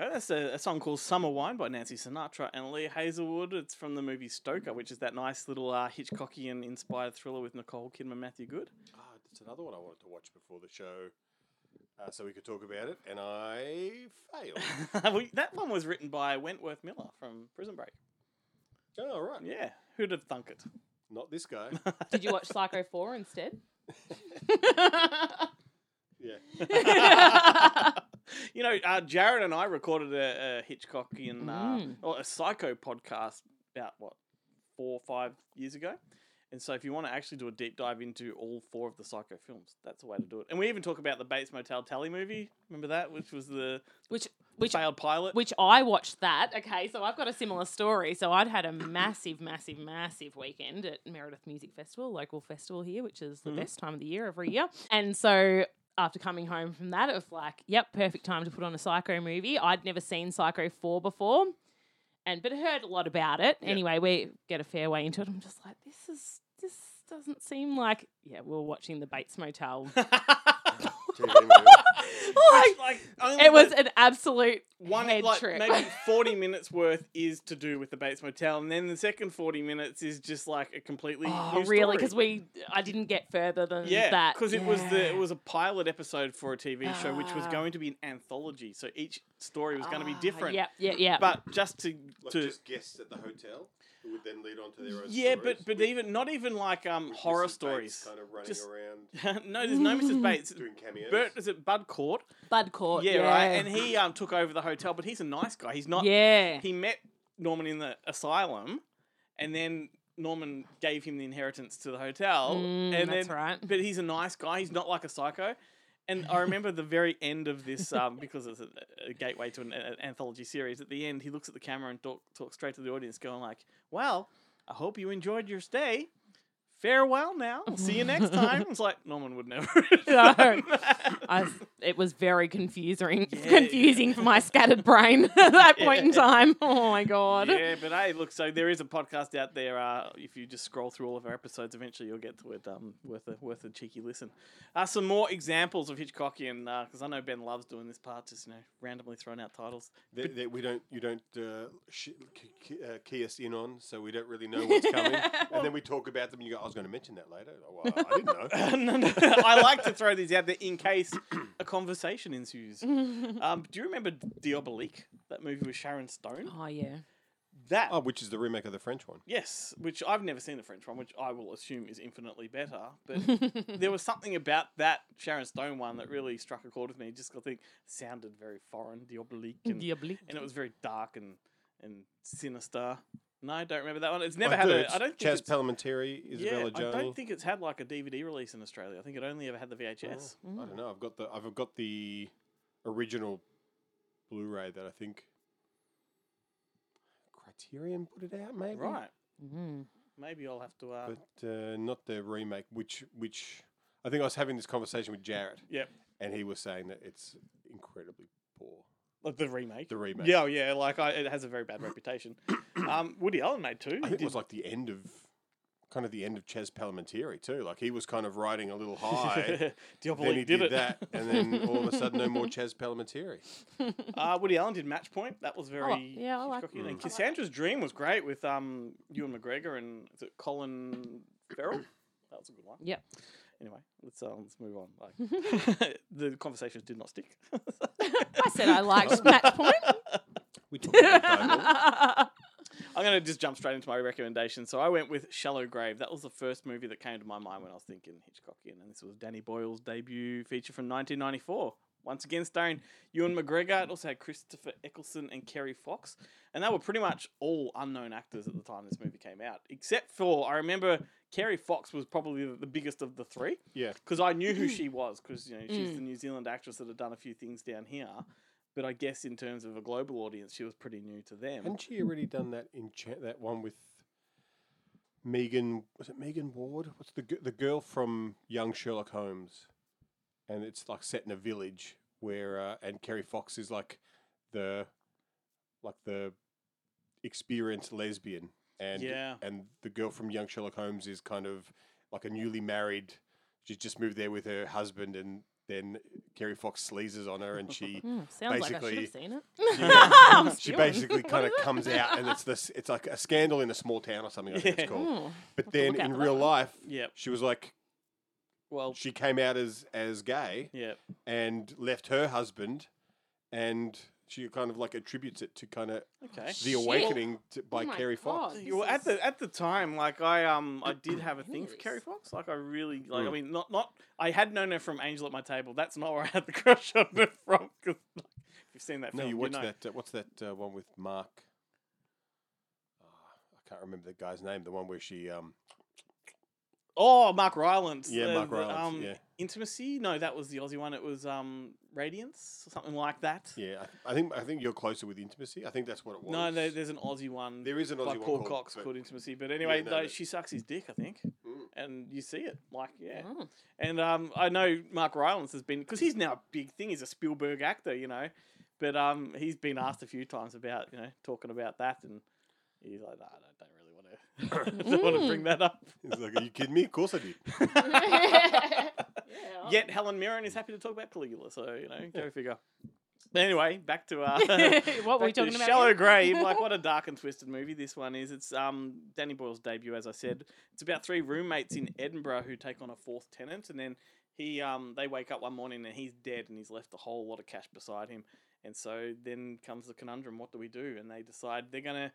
F: go. That's a, a song called Summer Wine by Nancy Sinatra and Lee Hazlewood. It's from the movie Stoker, which is that nice little uh, Hitchcockian inspired thriller with Nicole Kidman, Matthew Goode.
B: Ah, that's another one I wanted to watch before the show, uh, so we could talk about it, and I failed.
F: We- that one was written by Wentworth Miller from Prison Break.
B: oh, right.
F: Yeah, who'd have thunk it?
B: Not this guy.
G: Did you watch Psycho 4 instead?
B: yeah.
F: you know, uh, Jarrett and I recorded a, a Hitchcockian uh,
G: Mm.
F: or a Psycho podcast about what four or five years ago. And so, if you want to actually do a deep dive into all four of the Psycho films, that's the way to do it. And we even talk about the Bates Motel Tally movie. Remember that, which was the
G: Which Which-
F: failed pilot.
G: which I watched that. Okay, so I've got a similar story. So I'd had a massive, massive, massive weekend at Meredith Music Festival, local festival here, which is the
F: Mhm.
G: best time of the year every year. And so after coming home from that, it was like, yep, perfect time to put on a Psycho movie. I'd never seen Psycho 4 before. And but heard a lot about it. Anyway, we get a fair way into it. I'm just like, this is this doesn't seem like yeah, we we're watching the Bates Motel.
B: TV movie.
G: like,
F: like
G: it was an absolute
F: one
G: head
F: like
G: trip.
F: maybe 40 minutes worth is to do with the Bates Motel and then the second 40 minutes is just like a completely
G: Oh,
F: new
G: really? Because we, I didn't get further than
F: yeah
G: that.
F: because it was the it was a pilot episode for a TV show which was
G: Ah.
F: going to be an anthology so each story was going to be
G: Ah,
F: different
G: Yep, yeah, yeah.
F: but just to
B: Like
F: to
B: just guests at the hotel who would then lead on to their own
F: yeah
B: stories
F: but but
B: with-
F: even not even like um
B: with
F: horror
B: Mrs. Bates
F: stories
B: kind of running
F: Just-
B: around
F: no there's no Mrs Bates
B: doing cameos.
F: Bert is it Bud Cort
G: Bud Cort.
F: yeah,
G: Yeah,
F: right and he um took over the hotel but he's a nice guy he's not
G: yeah.
F: he met Norman in the asylum, and then Norman gave him the inheritance to the hotel.
G: Mm,
F: and
G: that's
F: then,
G: right.
F: But he's a nice guy. He's not like a psycho. And I remember the very end of this, um, because it's a, a gateway to an, an anthology series. At the end, he looks at the camera and talk, talks straight to the audience, going like, "Well, I hope you enjoyed your stay. Farewell now. See you next time." It's like Norman would never.
G: No. I, it was very confusing,
F: Yeah.
G: confusing for my scattered brain at that point in time. Oh my god.
F: Yeah, but hey, look, so there is a podcast out there. Uh, if you just scroll through all of our episodes, eventually you'll get to it. Um, worth a worth a cheeky listen. Uh, some more examples of Hitchcockian, because I know Ben loves doing this part, just you know, randomly throwing out titles.
B: that, that we don't you don't uh, sh- key, key- uh, key us in on, so we don't really know what's coming. and then we talk about them, and you go, "I was going to mention that later." Oh, well, I didn't know.
F: no, no, I like to throw these out there in case a conversation ensues. Um, do you remember Diabolique, that movie with Sharon Stone?
G: Oh yeah.
F: That
B: oh, which is the remake of the French one.
F: Yes, which I've never seen the French one, which I will assume is infinitely better. But there was something about that Sharon Stone one that really struck a chord with me. Just I think sounded very foreign, diabolique, and,
G: Diabolique.
F: and it was very dark and and sinister. No, I don't remember that one. It's never
B: I
F: had
B: do.
F: a.
B: It's
F: I don't think
B: Chazz
F: it's,
B: Palminteri,
F: yeah,
B: Isabella
F: I don't think it's had like a DVD release in Australia. I think it only ever had the VHS.
B: I don't know. I've got the I've got the original Blu-ray that I think Criterion put it out, maybe.
F: Right.
G: Mm.
F: Maybe I'll have to. Uh,
B: But uh, not the remake, which which I think I was having this conversation with Jarrett,
F: yep.
B: and he was saying that it's incredibly poor.
F: Like the remake.
B: The remake.
F: Yeah, oh, yeah. Like I, it has a very bad reputation. Um, Woody Allen made two.
B: I
F: He
B: think it was like the end of, kind of the end of Chazz Palminteri too. Like he was kind of riding a little high.
F: Diabolique
B: then he did,
F: it.
B: that, and then all of a sudden, no more Chazz Palminteri.
F: uh, Woody Allen did Match Point. That was very
G: yeah, I like-
F: Hitchcockian. And
G: I like
F: Cassandra's Dream was great with um Ewan McGregor and is it Colin Farrell. That was a good one.
G: Yep.
F: Anyway, let's uh, let's move on. Like, the conversations did not stick.
G: I said I liked Match Point.
B: We talked about Diabolique.
F: I'm going to just jump straight into my recommendation. So I went with Shallow Grave. That was the first movie that came to my mind when I was thinking Hitchcockian, and this was Danny Boyle's debut feature from 1994. Once again, starring Ewan McGregor. It also had Christopher Eccleston and Kerry Fox, and they were pretty much all unknown actors at the time this movie came out, except for I remember Kerry Fox was probably the- the biggest of the three
B: Yeah.
F: because I knew who she was because you know she's the New Zealand actress that had done a few things down here. But I guess in terms of a global audience, she was pretty new to them.
B: Hadn't she already done that in cha- that one with Megan? Was it Megan Ward? What's the the girl from Young Sherlock Holmes? And it's like set in a village where uh, and Kerry Fox is like the like the experienced lesbian, and
F: Yeah.
B: and the girl from Young Sherlock Holmes is kind of like a newly married. She's just moved there with her husband, and then Kerry Fox sleazes on her, and she
G: Hmm, sounds like I should
B: Basically-
G: have seen it.
B: Yeah. She basically kind of comes out, and it's this. It's like a scandal in a small town or something. I think
F: Yeah.
B: it's called.
G: Hmm.
B: But
G: to
B: then in real life,
F: Yep.
B: she was like,
F: Well,
B: she came out as as gay
F: Yep.
B: and left her husband, and she kind of like attributes it to kind of
F: Okay.
B: the
G: Shit.
B: awakening to, by
G: Oh my
B: Kerry Fox.
G: God.
F: Well, at the at the time, like I um I did have a thing for Kerry Fox. Like I really like. I
B: Mm.
F: mean, not not I had known her from Angel at My Table. That's not where I had the crush on her from. 'cause, like, if you've seen that
B: No,
F: film,
B: you watched
F: know.
B: that. Uh, what's that uh, one with Mark? Oh, I can't remember the guy's name. The one where she um
F: Oh, Mark Rylance.
B: Yeah,
F: the-
B: Mark
F: the,
B: Rylance,
F: Um,
B: yeah.
F: Intimacy? No, that was the Aussie one. It was um, Radiance, or something like that.
B: Yeah, I, I think I think you're closer with intimacy. I think that's what it was.
F: No, there, there's an Aussie one.
B: There is an
F: by
B: Aussie one
F: Paul
B: called-
F: Cox called Intimacy. But anyway,
B: no,
F: though,
B: that-
F: she sucks his dick, I think,
B: Mm.
F: and you see it. Like, yeah.
G: Oh.
F: And um, I know Mark Rylance has been because he's now a big thing. He's a Spielberg actor, you know. But um, he's been asked a few times about you know talking about that, and he's like, "Nah, I don't, don't really want to, don't want to bring that up."
B: He's like, "Are you kidding me? Of course I did."
F: Yet Helen Mirren is happy to talk about Caligula, so you know, go figure. But anyway, back to uh,
G: What were we
F: back
G: talking about
F: Shallow
G: again?
F: Grave. Like, what a dark and twisted movie this one is. It's um Danny Boyle's debut, as I said. It's about three roommates in Edinburgh who take on a fourth tenant, and then he um they wake up one morning and he's dead, and he's left a whole lot of cash beside him. And so then comes the conundrum: what do we do? And they decide they're gonna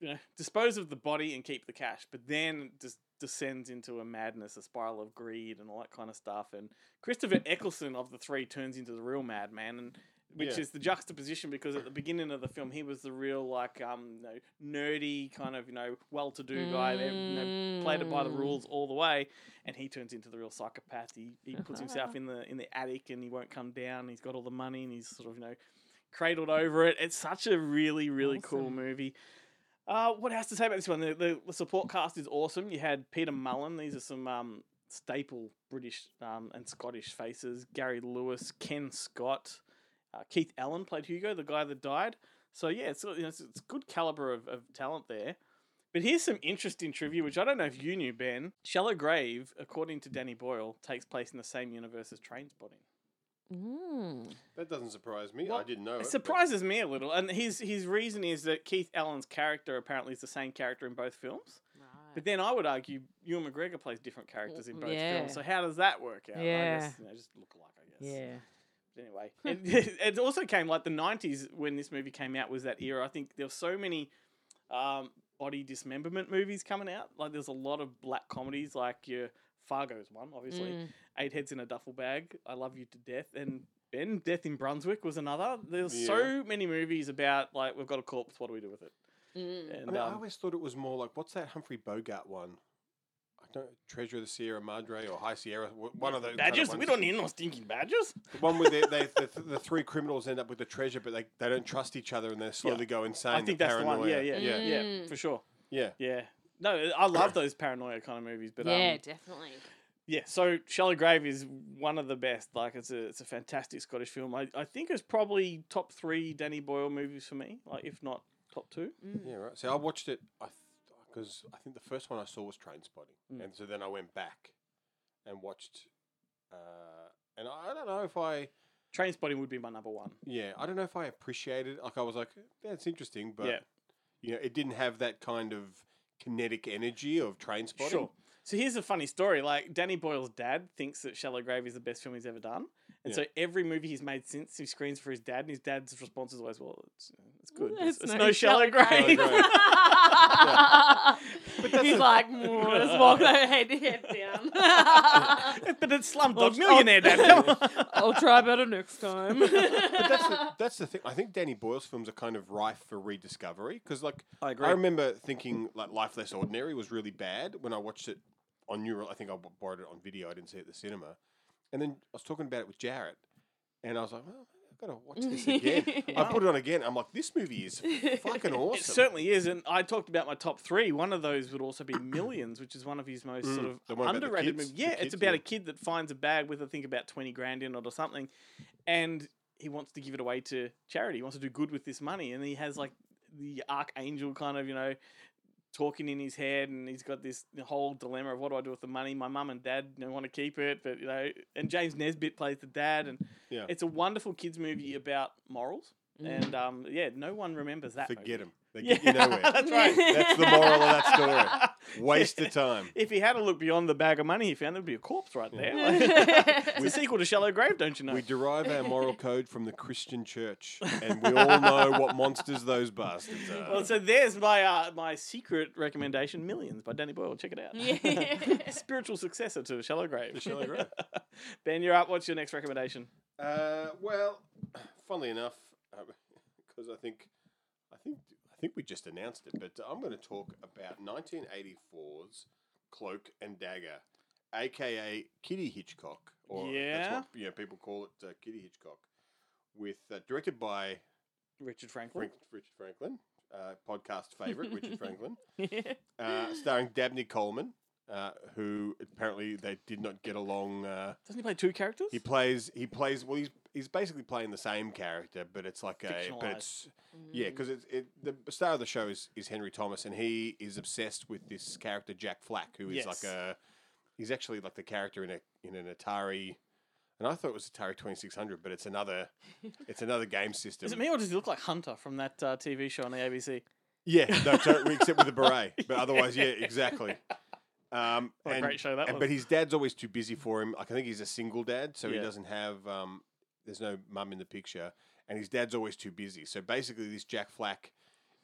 F: you know, dispose of the body and keep the cash, but then just descends into a madness, a spiral of greed and all that kind of stuff. And Christopher Eccleston of the three turns into the real madman, and which
B: Yeah.
F: is the juxtaposition because at the beginning of the film he was the real like um you know, nerdy kind of you know well-to-do guy, that, you know, played it by the
G: Mm.
F: rules all the way, and he turns into the real psychopath. He he puts himself in the in the attic and he won't come down. He's got all the money and he's sort of you know cradled over it. It's such a really really cool movie. Uh, what else to say about this one? The, the, the support cast is awesome. You had Peter Mullan. These are some um, staple British um, and Scottish faces. Gary Lewis, Ken Scott, uh, Keith Allen played Hugo, the guy that died. So yeah, it's, you know, it's, it's good caliber of, of talent there. But here's some interesting trivia, which I don't know if you knew, Ben. Shallow Grave, according to Danny Boyle, takes place in the same universe as Trainspotting.
G: Mm.
B: That doesn't surprise me.
F: Well,
B: I didn't know.
F: It
B: but-
F: surprises me a little, and his his reason is that Keith Allen's character apparently is the same character in both films. But then I would argue Ewan McGregor plays different characters in both
G: Yeah.
F: films. So how does that work out? I
G: Yeah.
F: guess, you know, just look alike, I guess.
G: Yeah.
F: But anyway, it, it also came like the '90s when this movie came out was that era. I think there were so many um, body dismemberment movies coming out. Like there's a lot of black comedies, like your Fargo's one, obviously.
G: Mm.
F: Eight Heads in a Duffel Bag, I Love You to Death, and Ben Death in Brunswick was another. There's
B: Yeah.
F: so many movies about like we've got a corpse. What do we do with it?
G: Mm.
F: And
B: I, mean, I
F: um,
B: always thought it was more like what's that Humphrey Bogart one? I don't Treasure of the Sierra Madre or High Sierra. One of those kind of
F: we don't need no stinking badgers.
B: The one where they, they, the, the three criminals end up with the treasure, but they, they don't trust each other and they slowly go insane.
F: I think that's the one. Yeah, yeah, yeah,
B: yeah,
F: yeah, for sure.
B: yeah.
F: Yeah. No, I love those paranoia kind of movies, but
G: yeah,
F: um,
G: definitely.
F: Yeah, so Shallow Grave is one of the best. Like it's a it's a fantastic Scottish film. I, I think it's probably top three Danny Boyle movies for me, like if not top two.
B: Yeah, right. So I watched it because I think the first one I saw was Trainspotting,
F: Mm.
B: and so then I went back and watched. Uh, and I don't know if I,
F: Trainspotting would be my number one.
B: yeah, I don't know if I appreciated. It. Like I was like, yeah, it's interesting, but
F: Yeah.
B: you know, it didn't have that kind of kinetic energy of Trainspotting.
F: Sure. So here's a funny story. Like Danny Boyle's dad thinks that Shallow Grave is the best film he's ever done, and
B: Yeah.
F: so every movie he's made since he screens for his dad, and his dad's response is always, "Well, it's, uh, it's good. It's, it's no, Shallow Grave."
B: Grave.
G: He's like, "Mm, let's walk their head, head down.
F: but it's Slumdog
G: I'll-
F: Millionaire, Dad. Come on.
G: I'll try better next time.
B: But that's the, that's the thing. I think Danny Boyle's films are kind of rife for rediscovery because, like,
F: I agree.
B: I remember thinking like Life Less Ordinary was really bad when I watched it on Neural. I think I borrowed it on video. I didn't see it at the cinema. And then I was talking about it with Jarrett, and I was like, well, I've got to watch this again. I put it on again. I'm like, this movie is fucking awesome.
F: It certainly is, and I talked about my top three. One of those would also be Millions, which is one of his most sort
B: Mm,
F: of
B: the one about the
F: underrated
B: kids?
F: movies. Yeah,
B: The
F: it's
B: kids,
F: about
B: yeah.
F: a kid that finds a bag with I think about twenty grand in it or something, and he wants to give it away to charity. He wants to do good with this money, and he has like the archangel kind of you know talking in his head, and he's got this whole dilemma of what do I do with the money? My mum and dad don't want to keep it, but you know, and James Nesbitt plays the dad, and
B: Yeah.
F: it's a wonderful kids movie about morals. And um, yeah, no one remembers that. movie.
B: Forget them. They
F: Yeah,
B: you nowhere.
F: that's right.
B: That's the moral of that story. Waste of time.
F: If he had to look beyond the bag of money he found, there'd be a corpse right there. Like, it's a sequel to Shallow Grave, don't you know?
B: We derive our moral code from the Christian church, and we all know what monsters those bastards are.
F: well, so there's my uh, my secret recommendation, Millions by Danny Boyle. Check it out.
G: Yeah.
F: Spiritual successor to Shallow Grave.
B: The Shallow Grave.
F: ben, you're up. What's your next recommendation?
B: Uh, well, funnily enough, because I think, I think, I think we just announced it, but I'm going to talk about 1984's Cloak and Dagger, aka Kiddie Hitchcock, or yeah. that's
F: Yeah.
B: what you know people call it uh, Kiddie Hitchcock, with uh, directed by
F: Richard Franklin.
B: Frank, Richard Franklin, uh, podcast favorite Richard Franklin, uh, starring Dabney Coleman, uh, who apparently they did not get along. Uh,
F: Doesn't he play two characters?
B: he plays. He plays. Well, he's he's basically playing the same character, but it's like a. But it's yeah, because it's it, the star of the show is, is Henry Thomas, and he is obsessed with this character Jack Flack, who is like a. He's actually like the character in a in an Atari. And I thought it was Atari Twenty Six Hundred, but it's another, it's another game system.
F: Is it me or does he look like Hunter from that uh, TV show on the ABC?
B: Yeah, no, except with the beret. But otherwise, yeah, exactly. Um,
F: What a great show that
B: and-
F: was.
B: But his dad's always too busy for him. Like I think he's a single dad, so he doesn't have. Um, there's no mum in the picture, and his dad's always too busy. So basically, this Jack Flack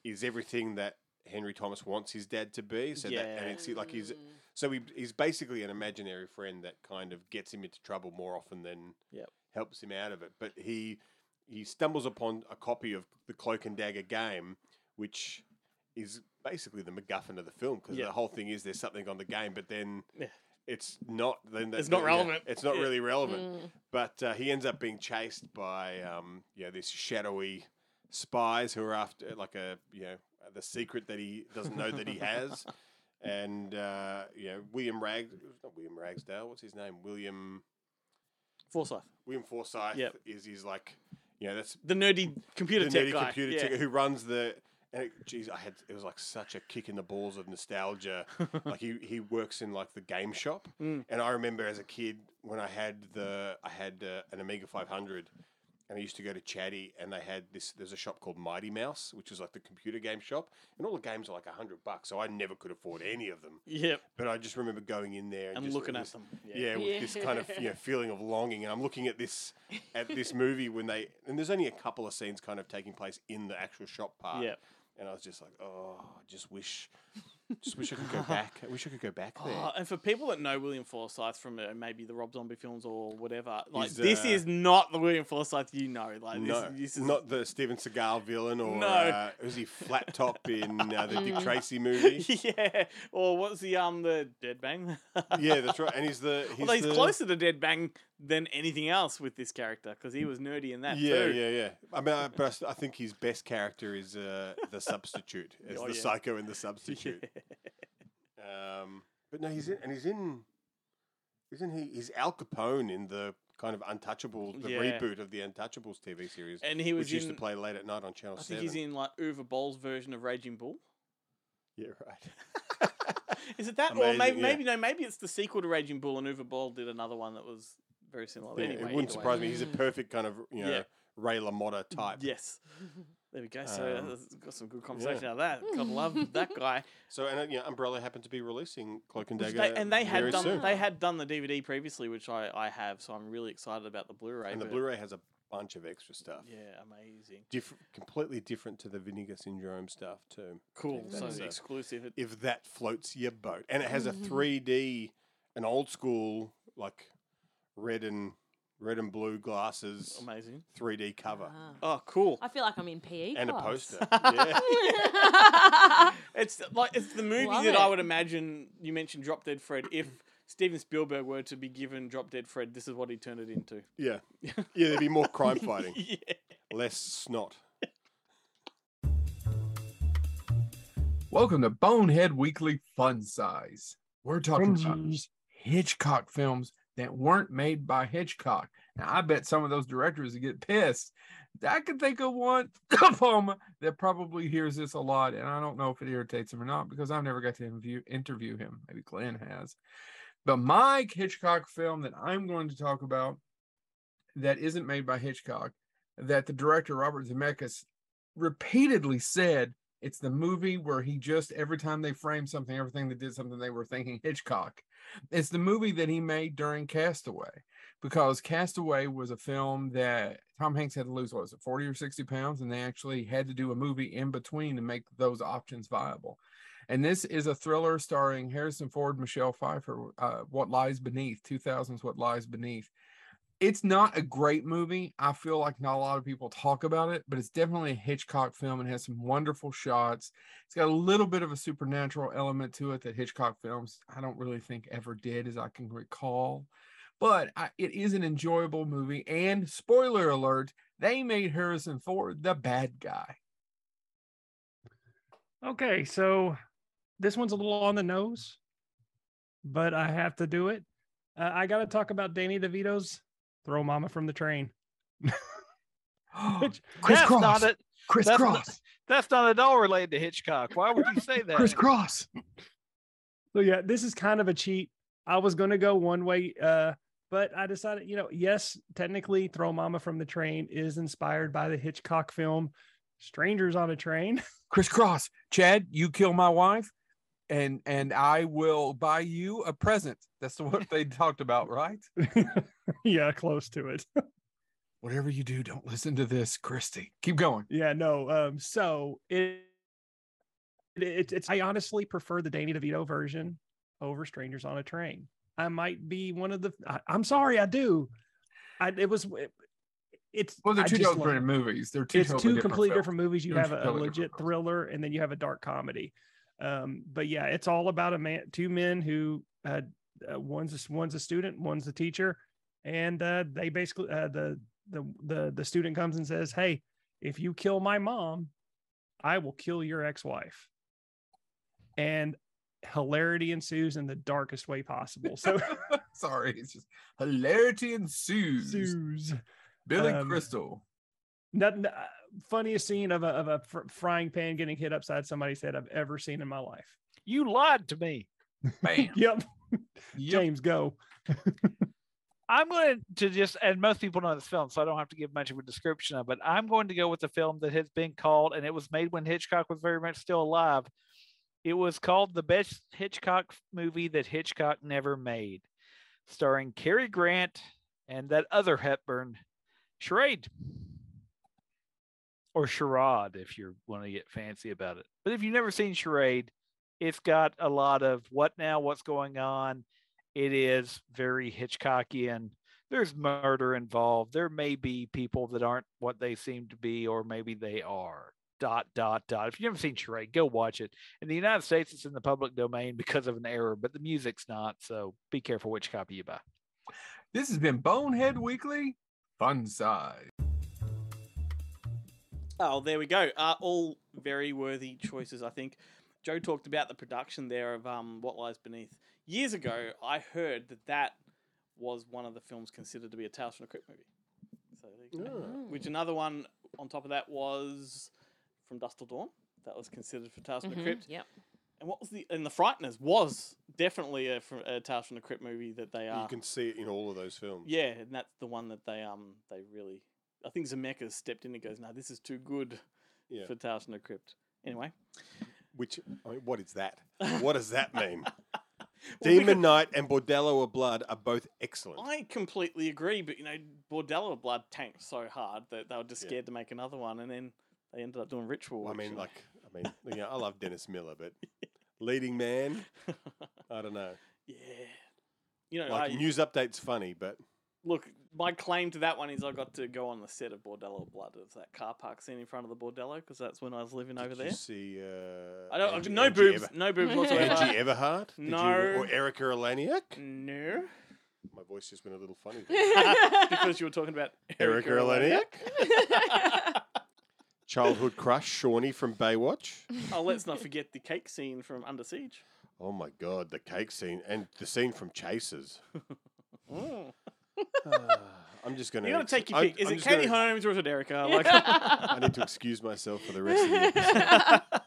B: is everything that Henry Thomas wants his dad to be. So that, and it's like he's so he, he's basically an imaginary friend that kind of gets him into trouble more often than
F: Yep.
B: helps him out of it. But he he stumbles upon a copy of the Cloak and Dagger game, which is basically the MacGuffin of the film because
F: Yeah.
B: the whole thing is there's something on the game, but then
F: Yeah.
B: it's not. Then that-
F: It's not
B: yeah,
F: relevant.
B: it's not
F: Yeah.
B: really relevant. But uh, he ends up being chased by um, yeah this shadowy spies who are after like a you know the secret that he doesn't know that he has. And uh, you know William Rag, not William Ragsdale. What's his name? William
F: Forsythe.
B: William Forsythe
F: Yep.
B: is he's like, you know, that's
F: The nerdy computer
B: the
F: tech
B: nerdy
F: guy.
B: computer
F: yeah.
B: tech who runs the. And it, geez, I had it was like such a kick in the balls of nostalgia. like he, he works in like the game shop,
F: Mm.
B: and I remember as a kid when I had the I had uh, an Amiga 500, and I used to go to Chatty, and they had this. There's a shop called Mighty Mouse, which was like the computer game shop, and all the games are like a hundred bucks. So I never could afford any of them.
F: Yep.
B: But I just remember going in there and,
F: And
B: just
F: looking at
B: this-
F: them.
B: Yeah, with this kind of you know feeling of longing, and I'm looking at this at this movie when they and there's only a couple of scenes kind of taking place in the actual shop part.
F: Yep.
B: And I was just like, oh, I just wish, just wish I could go back. I wish I could go back there.
F: Oh, and for people that know William Forsythe from uh, maybe the Rob Zombie films or whatever, like
B: He's,
F: this
B: uh,
F: is not the William Forsythe you know. Like
B: no,
F: this, this is
B: not the Steven Seagal villain, or
F: No.
B: uh, was he Flat Top in uh, the Dick Tracy movie?
F: yeah. Or what's the um the Dead Bang?
B: yeah, that's right. And he's the he's,
F: Although he's
B: the,
F: closer to Dead Bang than anything else with this character because he was nerdy in that
B: Yeah,
F: too.
B: yeah, yeah. I mean, I, but I think his best character is uh, the substitute, as
F: Oh,
B: the
F: yeah.
B: psycho in the substitute. Um, but no, he's in, and he's in, isn't he? He's Al Capone in the kind of Untouchables, the
F: Yeah.
B: reboot of the Untouchables TV series,
F: And he was
B: which used to play late at night on Channel
F: I think he's in like Uwe Boll's version of Raging Bull.
B: Yeah, right.
F: Is it that, or maybe
B: yeah.
F: maybe no, maybe it's the sequel to Raging Bull, and Uwe Boll did another one that was very similar.
B: Yeah,
F: anyway,
B: it wouldn't
F: either way.
B: surprise me. He's a perfect kind of you know
F: Yeah.
B: Ray LaMotta type.
F: Yes. There we go. So
B: Um,
F: got some good conversation out of that. Gotta love that guy.
B: So and uh, you know, Umbrella happened to be releasing Cloak and Dagger,
F: they, and they had
B: very
F: done
B: soon.
F: they had done the DVD previously, which I, I have. So I'm really excited about the Blu-ray.
B: and the Blu-ray has a bunch of extra stuff.
F: Yeah, amazing.
B: Diff- completely different to the Vinegar Syndrome stuff too.
F: Cool. So
B: that's, uh,
F: exclusive.
B: If that floats your boat, and it has a 3D, an old school like red and red and blue glasses,
F: amazing.
B: 3D cover, ah.
F: Oh, cool.
G: I feel like I'm in PE
B: and a
G: class.
B: poster. yeah.
F: It's like it's the movie
G: Love
F: that I
G: it.
F: would imagine. You mentioned Drop Dead Fred. If Steven Spielberg were to be given Drop Dead Fred, this is what he'd turn it into.
B: yeah, yeah. There'd be more crime fighting,
F: yeah.
B: less snot.
H: Welcome to Bonehead Weekly Fun Size. We're talking about Hitchcock films that weren't made by Hitchcock. Now, I bet some of those directors get pissed. I can think of one of them that probably hears this a lot, and I don't know if it irritates him or not because I've never got to interview, interview him. Maybe Glenn has. But my Hitchcock film that I'm going to talk about that isn't made by Hitchcock, that the director Robert Zemeckis repeatedly said it's the movie where he just every time they framed something, everything that did something, they were thinking Hitchcock. It's the movie that he made during Castaway, because Castaway was a film that Tom Hanks had to lose, what was it, 40 or 60 pounds? And they actually had to do a movie in between to make those options viable. And this is a thriller starring Harrison Ford, Michelle Pfeiffer, uh, What Lies Beneath, 2000's What Lies Beneath. It's not a great movie. I feel like not a lot of people talk about it, but it's definitely a Hitchcock film and has some wonderful shots. It's got a little bit of a supernatural element to it that Hitchcock films I don't really think ever did, as I can recall. But I, it is an enjoyable movie. And spoiler alert, they made Harrison Ford the bad guy.
I: Okay, so this one's a little on the nose, but I have to do it. Uh, I got to talk about Danny DeVito's "Throw Mama from the Train." Which,
H: Chris
J: that's
H: Cross.
J: not it.
H: Chris
J: that's
H: Cross.
J: Not, that's not at all related to Hitchcock. Why would you say that?
H: Chris Cross.
I: So yeah, this is kind of a cheat. I was going to go one way, uh, but I decided, you know, yes, technically, "Throw Mama from the Train" is inspired by the Hitchcock film "Strangers on a Train."
H: Chris Cross. Chad, you kill my wife, and and I will buy you a present. That's what they talked about, right?
I: yeah, close to it.
H: Whatever you do, don't listen to this, Christy. Keep going.
I: Yeah, no. Um, so it, it it's I honestly prefer the Danny DeVito version over Strangers on a Train. I might be one of the. I, I'm sorry, I do. I it was. It, it's
H: Well, they're two different movies. They're two
I: it's
H: totally
I: two
H: different
I: completely
H: films.
I: different movies. You
H: They're
I: have a,
H: totally
I: legit thriller, and then you have a dark comedy. Um, but yeah, it's all about a man, two men who uh, uh, one's a, one's a student, one's a teacher, and uh, they basically uh, the the the the student comes and says, "Hey, if you kill my mom, I will kill your ex-wife." And hilarity ensues in the darkest way possible. So
H: Sorry, it's just hilarity ensues.
I: ensues.
H: Billy
I: Um,
H: Crystal.
I: Nothing. Funniest scene of a of a fr- frying pan getting hit upside somebody's head I've ever seen in my life.
J: You lied to me.
H: Bam.
I: Yep.
H: Yep.
I: James, go.
J: I'm going to just, and most people know this film, so I don't have to give much of a description of it. I'm going to go with the film that has been called, and it was made when Hitchcock was very much still alive. It was called the best Hitchcock movie that Hitchcock never made, starring Cary Grant and that other Hepburn, Charade. Or Charade, if you want to get fancy about it. But if you've never seen Charade, it's got a lot of what now, what's going on. It is very Hitchcockian. There's murder involved. There may be people that aren't what they seem to be, or maybe they are. Dot dot dot. If you've never seen Charade, go watch it. In the United States, it's in the public domain because of an error, but the music's not. So be careful which copy you buy.
H: This has been Bonehead Weekly Fun Size.
F: Oh, there we go. Uh, all very worthy choices, I think. Joe talked about the production there of um, What Lies Beneath. Years ago, I heard that that was one of the films considered to be a Tales from the Crypt movie. So there you go. Which another one on top of that was From Dusk Till Dawn. That was considered for Tales from the
G: Mhm,
F: Crypt.
G: Yep.
F: And what was the and the Frighteners was definitely a, fr- a Tales from the Crypt movie that they are.
B: You can see it in all of those films.
F: Yeah, and that's the one that they um they really. I think Zemeckis stepped in and goes, "No, this is too good
B: Yeah.
F: for the Crypt." Anyway,
B: Which, I mean, what is that? What does that mean?
F: Well,
B: Demon Knight and Bordello of Blood are both excellent.
F: I completely agree, but you know, Bordello of Blood tanked so hard that they were just
B: Yeah.
F: scared to make another one, and then they ended up doing Ritual.
B: I mean, like, I mean, you know, I love Dennis Miller, but leading man, I don't know.
F: yeah, you know,
B: Like
F: I,
B: news updates funny, but
F: look, my claim to that one is I got to go on the set of Bordello Blood. It was that car park scene in front of the Bordello because that's when I was living over
B: did
F: there.
B: you see? Uh,
F: I don't
B: Angie-
F: no
B: Angie
F: boobs,
B: Ever-
F: no boobs whatsoever.
B: Angie Everhart? Did you-
F: No.
B: or Erika Eleniak?
F: No,
B: My voice just went a little funny. there.
F: because you were talking about
B: Erika Eleniak? Childhood crush, Shawnee from Baywatch.
F: oh, let's not forget the cake scene from Under Siege.
B: Oh my god, the cake scene and the scene from Chasers.
F: Mm.
B: I'm just gonna.
F: You gotta take your
B: I'm-
F: pick. Is
B: I'm
F: it
B: just
F: Katie
B: gonna-
F: Holmes or is it Erika? Like,
B: I need to excuse myself for the rest of the episode.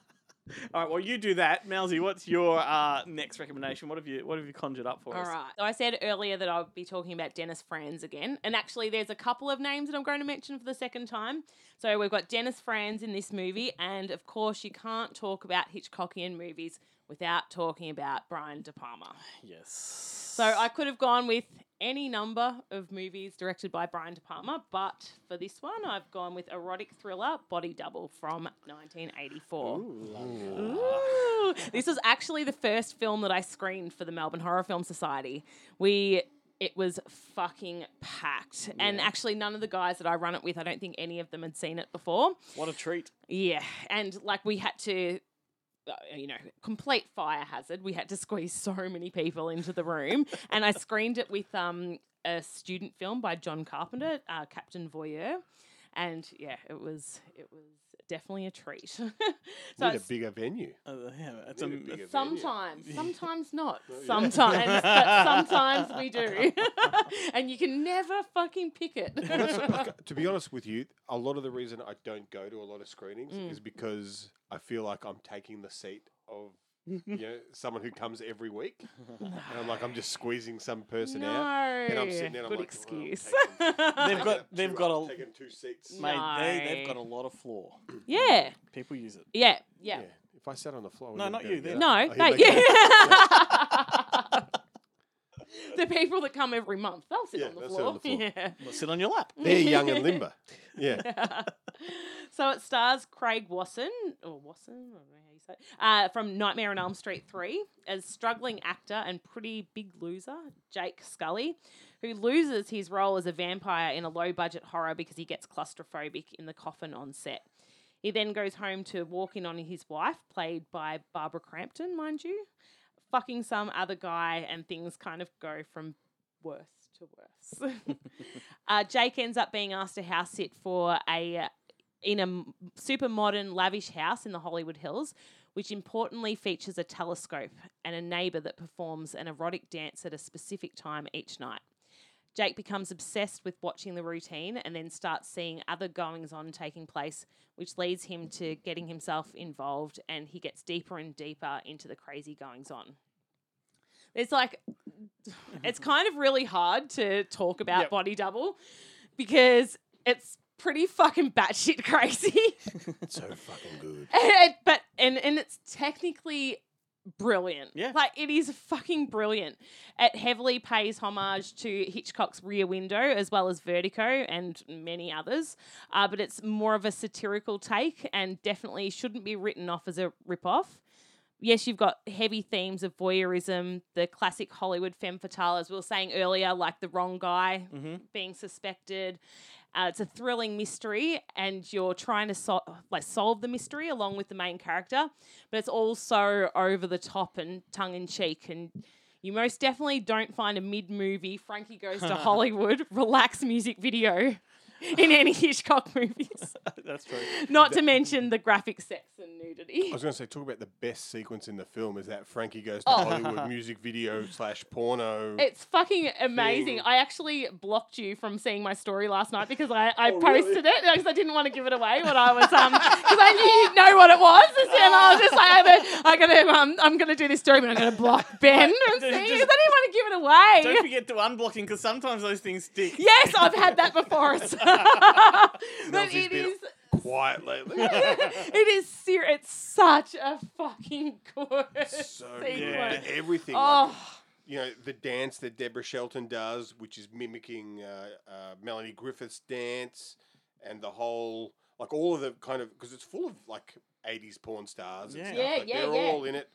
F: All right, well, you do that, Mousy. What's your uh, next recommendation? What have you What have you conjured up for
G: All
F: us?
G: All right. So I said earlier that I'll be talking about Dennis Franz again. And actually, there's a couple of names that I'm going to mention for the second time. So we've got Dennis Franz in this movie. And of course, you can't talk about Hitchcockian movies without talking about Brian De Palma.
F: Yes.
G: So I could have gone with any number of movies directed by Brian De Palma, but for this one, I've gone with erotic thriller Body Double from 1984. Ooh. This was actually the first film that I screened for the Melbourne Horror Film Society. We it was fucking packed. And actually, none of the guys that I run it with, I don't think any of them had seen it before.
F: What a treat.
G: Yeah, and like we had to, you know, complete fire hazard. We had to squeeze so many people into the room, and I screened it with um a student film by John Carpenter, uh, Captain Voyeur, and yeah, it was it was definitely a treat. so
B: Need a bigger venue.
F: Uh, yeah, it's a,
B: a bigger venue.
G: Sometimes, sometimes not.
B: Well, yeah.
G: Sometimes, but sometimes we do, and you can never fucking pick it.
B: Like, to be honest with you, a lot of the reason I don't go to a lot of screenings
G: Mm.
B: is because I feel like I'm taking the seat of you know someone who comes every week, and I'm like I'm just squeezing some person out, and I'm sitting there. and
G: Good
B: I'm like,
G: excuse.
B: Well, taking-
F: They've got they've
B: two-
F: got a
B: taking two seats.
F: mate. They, they've got a lot of floor.
G: yeah,
F: People use it.
G: yeah, yeah.
B: Yeah, if I sat on the floor,
F: No,
B: wouldn't
F: not
B: be able
F: you,
B: to
F: them.
B: get
G: No.
B: Oh,
G: they,
B: yeah,
G: yeah. the people that come every month, they'll sit
B: Yeah,
G: on the
B: they'll sit
G: floor.
B: on the floor.
G: Yeah.
F: Well, sit on your lap.
B: They're young and limber. Yeah.
G: so it stars Craig Wasson, or Wasson, I don't know how you say it, uh, from Nightmare on Elm Street 3 as struggling actor and pretty big loser, Jake Scully, who loses his role as a vampire in a low budget horror because he gets claustrophobic in the coffin on set. He then goes home to walk in on his wife, played by Barbara Crampton, mind you, fucking some other guy, and things kind of go from worse to worse. uh, Jake ends up being asked to house sit for a uh, in a super modern, lavish house in the Hollywood Hills, which importantly features a telescope and a neighbor that performs an erotic dance at a specific time each night. Jake becomes obsessed with watching the routine and then starts seeing other goings on taking place, which leads him to getting himself involved and he gets deeper and deeper into the crazy goings on. It's like, it's kind of really hard to talk about
F: Yep.
G: Body Double because it's pretty fucking batshit crazy.
B: so fucking good.
G: and, but and and it's technically brilliant.
F: Yeah.
G: like it is fucking brilliant. It heavily pays homage to Hitchcock's Rear Window as well as Vertigo and many others. Uh, but it's more of a satirical take and definitely shouldn't be written off as a rip-off. Yes, you've got heavy themes of voyeurism, the classic Hollywood femme fatale, as we were saying earlier, like the wrong guy
F: Mm-hmm.
G: being suspected. Uh, it's a thrilling mystery, and you're trying to sol- like solve the mystery along with the main character, but it's also over the top and tongue in cheek, and you most definitely don't find a mid movie Frankie goes to Hollywood relax music video in any Hitchcock movies.
F: That's true.
G: Not to mention the graphic sex and nudity.
B: I was going to say, talk about the best sequence in the film is that Frankie goes to
G: Oh.
B: Hollywood music video slash porno.
G: It's fucking amazing. I actually blocked you from seeing my story last night because I, I
B: Oh, really?
G: posted it because I didn't want to give it away when I was um because I knew you'd know what it was and I was just like I'm gonna, I'm gonna um I'm gonna do this story but I'm gonna block Ben and see
F: Just-
G: because I didn't want to give it away.
F: Don't forget to unblock him because sometimes those things stick.
G: Yes, I've had that before. but
B: Mel's
G: it
B: been
G: is
B: quiet lately.
G: it is ser- it's such a fucking good
B: so good.
G: sequence.
B: The- Everything.
G: Oh.
B: Like, you know, the dance that Deborah Shelton does, which is mimicking uh, uh, Melanie Griffith's dance, and the whole, like all of the kind of, because it's full of like 80s porn stars. And
F: Yeah.
B: stuff.
G: Yeah,
B: like,
G: yeah,
B: They're
G: yeah.
B: all in it.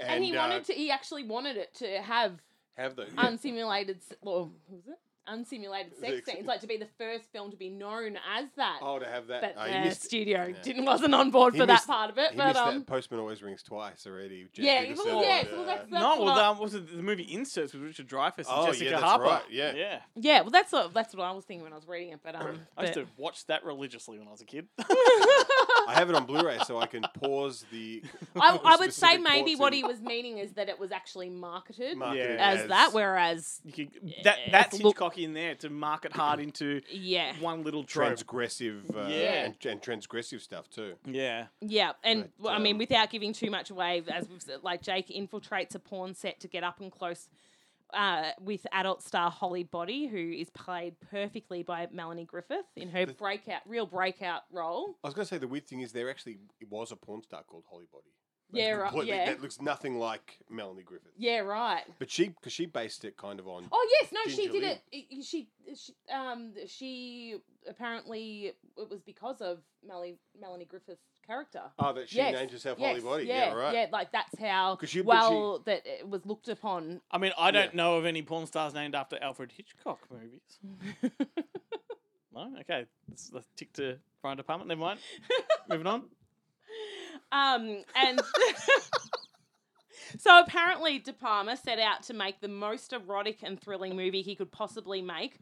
B: And,
G: And, he
B: uh,
G: wanted to. He actually wanted it to have
B: have the.
G: unsimulated. Well, what was it? Unsimulated sex
B: Sex-
G: scenes, like to be the first film to be known as that.
B: Oh, to have that.
G: but
B: oh,
G: the
B: missed
G: studio
B: Yeah.
G: didn't wasn't on board
B: He
G: for that part of it.
B: He
G: But
B: missed
G: um,
B: that Postman always rings twice already. Jeff
G: yeah,
B: Peterson
G: well, yeah,
B: and,
G: well, that's, that's
F: No, well,
G: what I-
F: um, was it the movie Inserts with Richard Dreyfuss and
B: Oh, yeah,
F: Jessica
B: that's
F: Harper?
B: right, yeah.
F: yeah.
G: yeah, well, that's what that's what I was thinking when I was reading it. But um,
F: I used
G: but-
F: to watch that religiously when I was a kid.
B: I have it on Blu-ray, so I can pause the.
G: I, I would say
B: specific
G: maybe
B: ports
G: what
B: in-
G: he was meaning is that it was actually marketed
B: marketed
G: as, that, whereas
F: You could, that that's
G: look-
F: Hitchcock in there to market hard into
G: yeah,
F: one little trope.
B: transgressive uh,
F: Yeah.
B: and, and transgressive stuff too.
F: Yeah.
G: Yeah, and
B: But,
G: well, I mean,
B: um,
G: without giving too much away, as we've said, like Jake infiltrates a porn set to get up and close uh, with adult star Holly Body, who is played perfectly by Melanie Griffith in her breakout, real breakout role.
B: I was going to say the weird thing is there actually was a porn star called Holly Body.
G: Yeah, right. Yeah,
B: That looks nothing like Melanie Griffith.
G: yeah, right.
B: But she, because she based it kind of on.
G: Oh yes, no, she did it. I- I- She, she, um, she apparently it was because of Melanie, Melanie Griffith's character.
B: Oh, that she
G: Yes,
B: named herself
G: yes,
B: Holly Body.
G: Yeah,
B: Yeah, right.
G: Yeah, like that's how
B: 'Cause she- but
G: well that it was looked upon.
F: I mean, I don't know of any porn stars named after Alfred Hitchcock movies. no, okay, let's, let's tick to Brian De Palma. Never mind. Moving on.
G: Um, and so apparently De Palma set out to make the most erotic and thrilling movie he could possibly make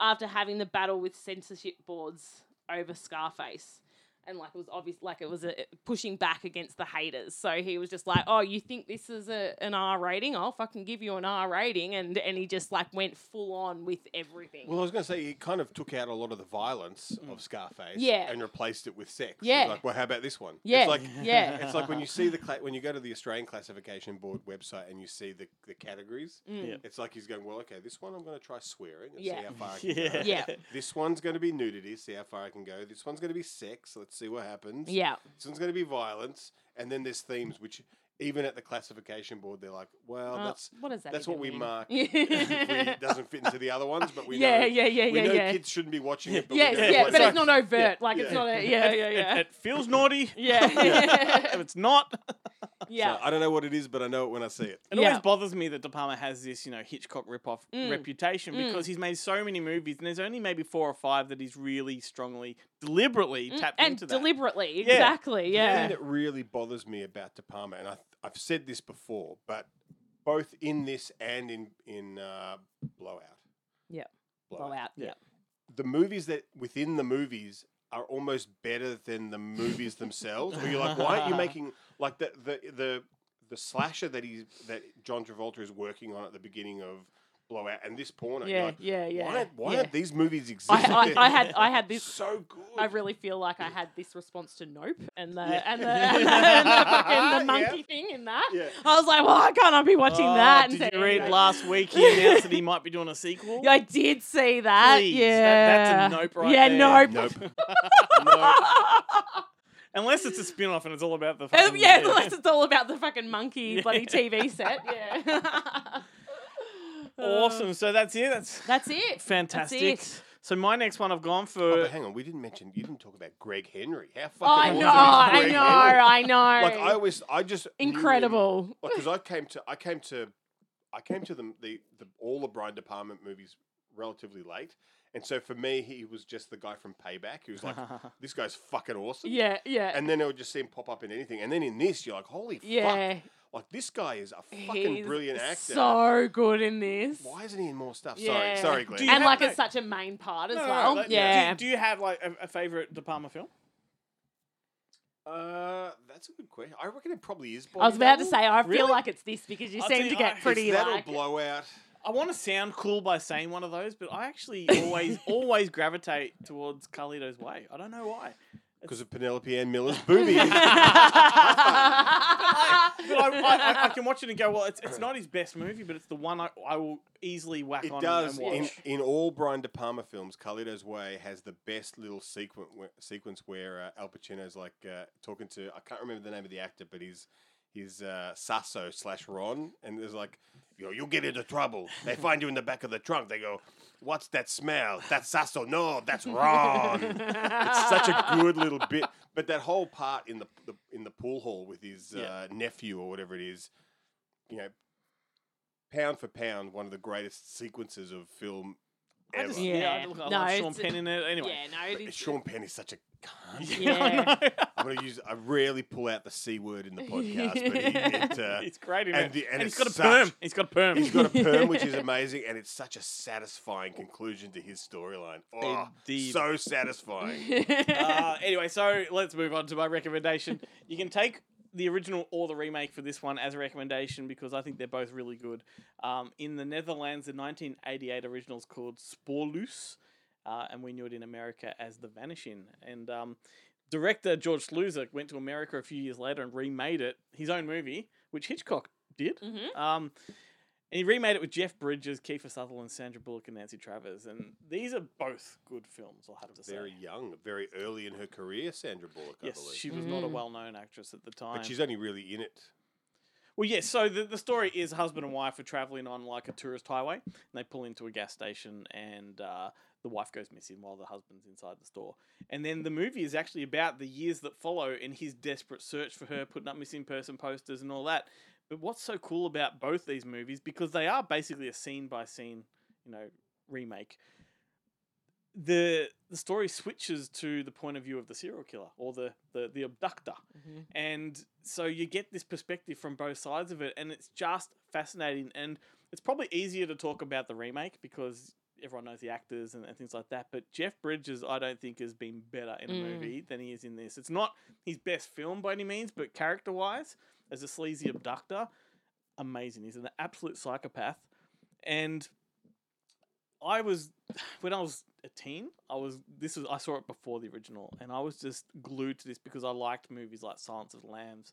G: after having the battle with censorship boards over Scarface. And like it was obvious, like it was a, pushing back against the haters. So he was just like, "Oh, you think this is a, an R rating? I'll fucking give you an R rating." And and he just like went full on with everything.
B: Well, I was going to say he kind of took out a lot of the violence of mm. Scarface,
G: Yeah.
B: and replaced it with sex.
G: Yeah.
B: like, well, how about this one?
G: Yeah,
B: it's like,
G: yeah.
B: It's like when you see the cla- when you go to the Australian Classification Board website and you see the, the categories.
G: Mm. Yeah.
B: It's like he's going, well, okay, this one I'm going to try swearing and
G: Yeah.
B: see how far I can
F: Yeah.
B: go.
G: Yeah.
B: This one's going to be nudity, see how far I can go. This one's going to be sex. Let's see what happens.
G: Yeah.
B: This one's going to be violence, and then there's themes which. Even at the classification board, they're like, "Well,
G: Uh,
B: that's
G: what that
B: that's what we
G: mean?
B: mark. it doesn't fit into the other ones, but we
G: Yeah,
B: know,
G: yeah, yeah,
B: we
G: yeah,
B: know
G: yeah.
B: kids shouldn't be watching it. But
G: yes,
B: we're
G: yeah, but it's not overt.
B: Yeah.
G: Like it's not a yeah, yeah, yeah.
F: It, feels naughty.
G: Yeah.
F: if it's not,
G: yeah.
B: So I don't know what it is, but I know it when I see it.
F: It
G: Yeah.
F: always bothers me that De Palma has this, you know, Hitchcock ripoff
G: Mm.
F: reputation
G: Mm.
F: because he's made so many movies, and there's only maybe four or five that he's really strongly, deliberately
G: Mm,
F: tapped
G: and
F: into that.
G: deliberately,
F: Yeah.
G: exactly,
B: The
G: yeah.
B: thing that really bothers me about De Palma, and I, I've said this before, but both in this and in in uh, Blowout,
G: Yeah.
B: Blowout.
G: Blowout. Yeah.
B: the movies that within the movies are almost better than the movies themselves. Where you're like, why aren't you making like the the the the slasher that he's that John Travolta is working on at the beginning of Blowout and this porno?
G: Yeah,
B: like,
G: yeah, yeah,
B: Why, why
G: yeah.
B: aren't these movies exist?
G: I, I, I had I had this
B: so good.
G: I really feel like I had this response to Nope and the
F: Yeah.
G: and the, and the, and the fucking the
F: Yeah.
G: monkey thing in that.
B: Yeah.
G: I was like, well why can't I be watching
F: Oh,
G: that?
F: Did
G: instead
F: you read
G: anyway.
F: last week? He announced that he might be doing a sequel.
G: I did see that.
F: Please,
G: yeah,
F: that- that's a nope right
G: Yeah,
F: there.
G: nope.
B: Nope.
F: Unless it's a spin off and it's all about the.
G: Um,
F: fucking-
G: yeah, unless it's all about the fucking monkey bloody TV set. Yeah.
F: Awesome. Oh. So that's it. That's
G: That's it.
F: fantastic.
G: That's it.
F: So my next one I've gone
B: Oh,
F: for.
B: but hang on, we didn't mention you didn't talk about Greg Henry. How fucking
G: I
B: awesome
G: know,
B: is
G: I
B: Greg
G: know,
B: Henry?
G: I know.
B: Like I always, I just knew him-
G: Incredible.
B: Like because I came to, I came to, I came to the, the the all the Brian De Palma movies relatively late, and so for me, he was just the guy from Payback who was like, this guy's fucking awesome.
G: Yeah, yeah.
B: And then I would just see him pop up in anything, and then in this, you're like, holy
G: Yeah.
B: Fuck! Like this guy is a fucking
G: He's
B: brilliant actor.
G: So good in this.
B: Why isn't he in more stuff?
G: Yeah.
B: Sorry, sorry, Glenn.
F: You
G: And
F: have
G: like
F: no-
G: it's such a main part as
F: No, no, no,
G: well.
F: like, do-
G: yeah.
F: Do, you have like a, a favorite De Palma film?
B: Uh, that's a good question. I reckon it probably is.
G: I was about to
B: Bobby
G: say I feel
F: Really?
G: like it's this because you
F: I'll
G: seem
F: tell
G: to
F: you,
G: get
F: I-
G: pretty
B: Is that
G: like
B: or blowout?
F: I want to sound cool by saying one of those, but I actually always always gravitate towards Carlito's Way. I don't know why.
B: Because of Penelope Ann Miller's boobies.
F: But I, I, I, I can watch it and go, well, it's, it's not his best movie, but it's the one I, I will easily whack
B: It
F: on
B: does.
F: and
B: In,
F: watch.
B: in all Brian De Palma films, Carlito's Way has the best little sequence where, sequence where uh, Al Pacino's like uh, talking to I can't remember the name of the actor, but he's he's uh, Sasso slash Ron, and there's like, you know, you'll get into trouble. They find you in the back of the trunk. They go, "What's that smell? That's Sasso? No, that's Ron." it's such a good little bit. But that whole part in the, the in the pool hall with his
F: Yeah.
B: uh, nephew or whatever it is, you know, pound for pound, one of the greatest sequences of film
F: I
B: ever.
F: just, yeah, I, look, I
G: No,
F: love Sean
G: it's-
F: Penn in it. Anyway.
G: Yeah, no, it
B: But
G: is.
B: Sean Penn is such a cunt.
F: Yeah, I
G: Yeah.
B: I'm gonna use. I rarely pull out the c word in the podcast, but he, it, uh,
F: He's great in
B: and
F: it.
B: the- and
F: and he's
B: it's
F: got a
B: such-
F: perm. He's got a perm.
B: he's got a perm, which is amazing, and it's such a satisfying conclusion to his storyline. Oh,
F: Indeed.
B: so satisfying.
F: uh, anyway, so let's move on to my recommendation. You can take the original or the remake for this one as a recommendation because I think they're both really good. Um, in the Netherlands, the 1988 original is called Spoorloos, uh, and we knew it in America as The Vanishing. And um, director George Sluizer went to America a few years later and remade it, his own movie, which Hitchcock did.
G: Mhm.
F: Um, and he remade it with Jeff Bridges, Kiefer Sutherland, Sandra Bullock, and Nancy Travis. And these are both good films, I'll have to say.
B: Very young, very early in her career, Sandra Bullock. I
F: Yes,
B: believe.
F: she was not a
G: Mm.
F: well-known actress at the time.
B: but she's only really in it.
F: Well, yes. so the, the story is husband and wife are traveling on like a tourist highway, and they pull into a gas station, and uh, the wife goes missing while the husband's inside the store. And then the movie is actually about the years that follow and his desperate search for her, putting up missing person posters and all that. But what's so cool about both these movies because they are basically a scene by scene, you know, remake. The the story switches to the point of view of the serial killer or the the, the abductor.
G: Mhm.
F: And so you get this perspective from both sides of it, and it's just fascinating. And it's probably easier to talk about the remake because everyone knows the actors and, and things like that. But Jeff Bridges, I don't think, has been better in a
G: Mm.
F: movie than he is in this. It's not his best film by any means, but character wise, as a sleazy abductor, amazing. He's an absolute psychopath. And I was when I was a teen, I was this was I saw it before the original, and I was just glued to this because I liked movies like Silence of the Lambs.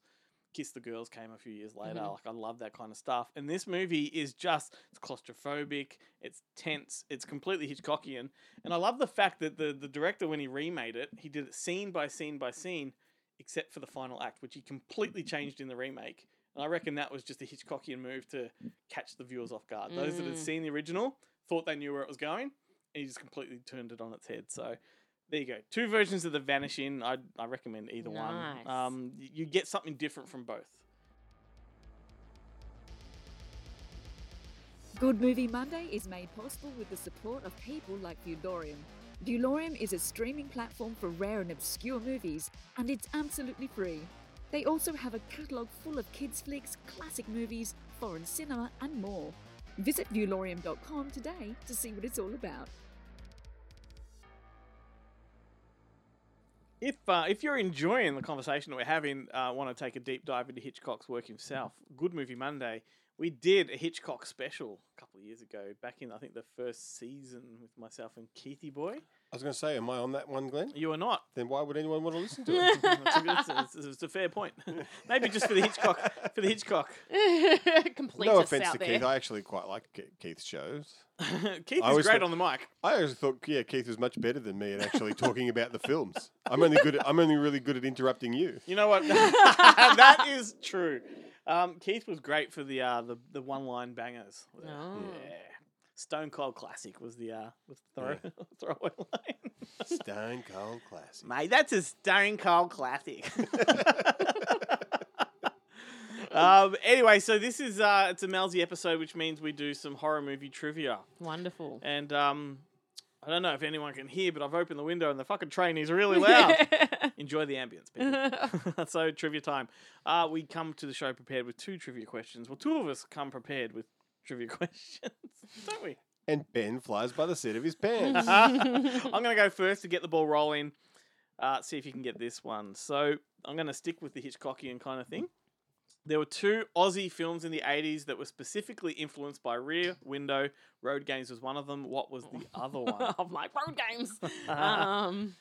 F: Kiss the Girls came a few years later.
G: Mhm.
F: Like I love that kind of stuff. And this movie is just it's claustrophobic, it's tense, it's completely Hitchcockian. And I love the fact that the the director when he remade it, he did it scene by scene by scene, except for the final act, which he completely changed in the remake. And I reckon that was just a Hitchcockian move to catch the viewers off guard. Those that had
G: Mm.
F: seen the original thought they knew where it was going, and he just completely turned it on its head. So there you go. Two versions of The Vanishing. I I recommend either
G: Nice.
F: one. Um, you get something different from both.
K: Good Movie Monday is made possible with the support of people like Viewlorium. Viewlorium is a streaming platform for rare and obscure movies, and it's absolutely free. They also have a catalogue full of kids' flicks, classic movies, foreign cinema, and more. Visit viewlorium.com today to see what it's all about.
F: If uh, if you're enjoying the conversation that we're having, uh, want to take a deep dive into Hitchcock's work himself, Good Movie Monday, we did a Hitchcock special a couple of years ago, back in I think the first season with myself and Keithy Boy.
B: I was going to say, am I on that one, Glenn?
F: You are not.
B: Then why would anyone want to listen to it?
F: It's a, it's, it's- it's a fair point. Maybe just for the Hitchcock. For the Hitchcock.
G: Complete
B: no
G: us
B: offense
G: out
B: to
G: there.
B: Keith, I actually quite like Ke- Keith's shows.
F: Keith
B: I
F: is
B: always
F: great
B: thought-
F: on the mic.
B: I always thought, yeah, Keith was much better than me at actually talking about the films. I'm only good. At, I'm only really good at interrupting you.
F: You know what? that is true. Um, Keith was great for the uh, the the one line bangers.
G: Oh.
F: Yeah. Stone Cold Classic was the uh was the throw, throwaway line.
B: Stone Cold Classic.
F: Mate, that's a Stone Cold Classic. um, anyway, so this is uh, it's a Melzy episode, which means we do some horror movie trivia.
G: Wonderful.
F: And um, I don't know if anyone can hear, but I've opened the window and the fucking train is really loud. Enjoy the ambience, people. so trivia time. Uh, we come to the show prepared with two trivia questions. Well, two of us come prepared with trivia questions, don't we?
B: And Ben flies by the seat of his pants.
F: I'm going to go first to get the ball rolling. Uh, see if you can get this one. So I'm going to stick with the Hitchcockian kind of thing. There were two Aussie films in the 80s that were specifically influenced by Rear Window. Road Games was one of them. What was the other one?
G: of my road games. um,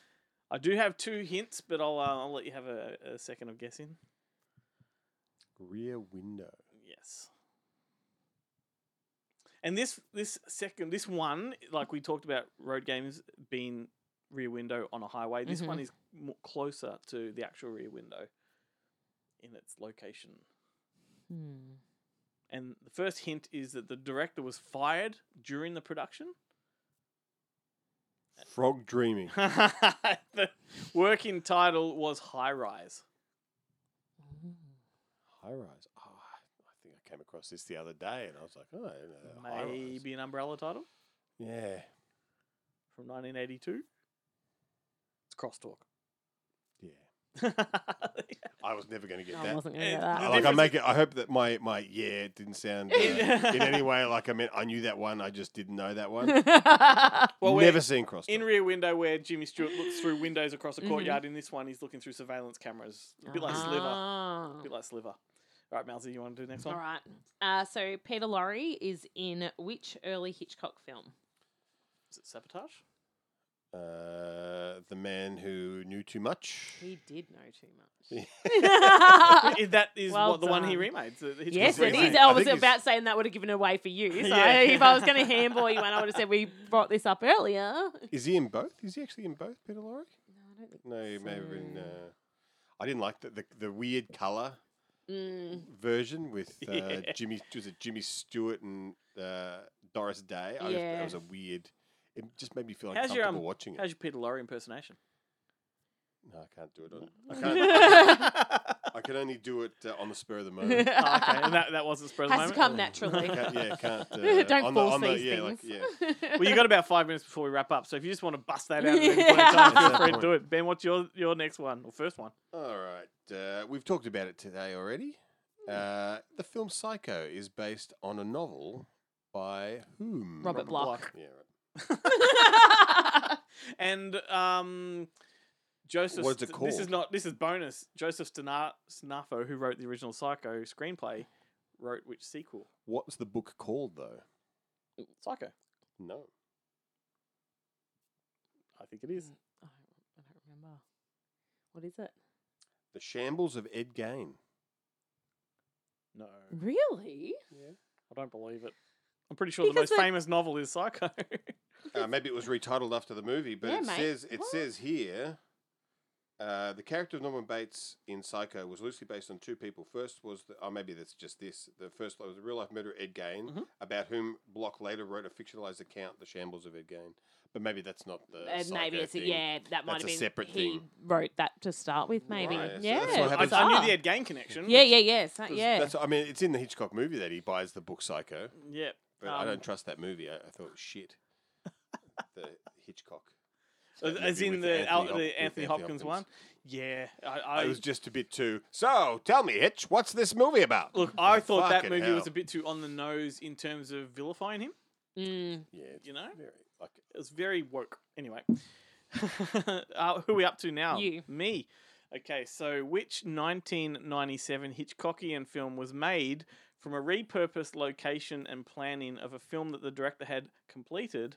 F: I do have two hints, but I'll, uh, I'll let you have a, a second of guessing.
B: Rear window.
F: Yes. And this this second this one, like we talked about road games being rear window on a highway, this one
G: Mhm.
F: is more closer to the actual rear window in its location.
G: hmm.
F: And the first hint is that the director was fired during the production.
B: Frog dreaming.
F: the working title was High Rise.
B: High rise. Oh, I think I came across this the other day, and I was like, oh, I don't know,
F: Maybe an umbrella title
B: Yeah.
F: from 1982. It's Crosstalk.
B: Yeah. I was never going to get
G: I
B: that.
G: wasn't going to
F: And
G: get that.
F: the
B: I- like I
F: difference
B: make it. I hope that my my yeah didn't sound uh, in any way like I meant I knew that one. I just didn't know that one.
F: Well, we're-
B: Never seen cross.
F: In Rear Window, where Jimmy Stewart looks through windows across a
G: Mhm.
F: courtyard, in this one, he's looking through surveillance cameras. A bit like Sliver.
G: Ah.
F: A bit like Sliver. All right, Melzy, you want to do the next one?
G: All right. Uh, so Peter Lorre is in which early Hitchcock film?
F: Is it Sabotage?
B: Uh, the man who knew too much.
G: He did know too much.
F: Is that is
G: Well
F: what the one he
G: done.
F: remade. the- the Hitchcock
G: Yes, it
F: remake.
G: is. I
B: I
G: was
B: think he's-
G: about saying that would have given it away for you. So
F: Yeah.
G: if I was going to handball you one, I would have said we brought this up earlier.
B: Is he in both? Is he actually in both, Peter Lorre?
G: No, I don't think
B: No, he may have been. Uh, I didn't like the the, the weird color
G: Mm.
B: version with uh,
F: Yeah.
B: Jimmy was it Jimmy Stewart and uh, Doris Day. I just,
G: Yeah.
B: that was a weird. It just made me feel
F: How's
B: uncomfortable
F: your um,
B: watching it.
F: How's your Peter Lorre impersonation?
B: No, I can't do it on. I
F: Mm.
B: can't. I can only do it uh, on the spur of the moment.
F: Oh, okay, and that, that wasn't spur of the moment.
G: Has to
F: moment.
G: come naturally.
B: Can't- yeah, can't. Uh,
G: Don't
B: on the,
G: force
B: on the,
G: these
B: yeah,
G: things.
B: Like, yeah.
F: Well, you got about five minutes before we wrap up, so if you just want to bust that out at any point in time, feel free to do it. Ben, what's your your next one or first one?
B: All right, uh, we've talked about it today already. Uh, the film Psycho is based on a novel by whom?
G: Robert Bloch.
B: Yeah, right.
F: and um, Joseph.
B: What's it
F: St- This is not. This is bonus. Joseph Stana- Snafo, who wrote the original Psycho screenplay, wrote which sequel?
B: What's the book called though?
F: Psycho.
B: No.
F: I think it is.
G: I don't, I don't remember. What is it?
B: The Shambles of Ed Gein.
F: No.
G: Really?
F: Yeah. I don't believe it. I'm pretty sure the most
G: the-
F: famous novel is Psycho.
B: Uh, maybe it was retitled after the movie, but
G: Yeah,
B: it
G: mate.
B: says it
G: What?
B: says here. Uh, the character of Norman Bates in Psycho was loosely based on two people. First was, the, oh, maybe that's just this. The first was a real life murderer, Ed Gein,
G: Mm-hmm.
F: Mhm.
B: about whom Bloch later wrote a fictionalized account, The Shambles of Ed Gein. But maybe that's not the.
G: Uh, maybe it's a,
B: thing.
G: yeah. That might
B: That's
G: have
B: a
G: been
B: separate thing.
G: he
B: thing.
G: wrote that to start with. Maybe.
B: Right, so
G: yeah.
B: that's what
F: I, I knew the Ed Gein connection.
G: Yeah, yeah, yes, uh,
B: 'Cause
G: yeah.
B: That's, I mean, it's in the Hitchcock movie that he buys the book Psycho,
F: Yeah.
B: but I
F: Um,
B: don't trust that movie. I, I thought it was shit. the Hitchcock.
F: As-
B: that
F: As
B: movie
F: in
B: with
F: the, Al-
B: Hop-
F: the
B: with
F: Anthony Hopkins one. Yeah, I, I
B: it was just a bit too. So, tell me, Hitch, what's this movie about?
F: look. I thought that
B: Fucking
F: movie was a bit too on the nose in terms of vilifying him.
G: Mm.
B: Yeah, it's
F: You know,
B: very like
F: it was very woke. Anyway, uh, who are we up to now?
G: You.
F: me. Okay, so which 1997 Hitchcockian film was made from a repurposed location and planning of a film that the director had completed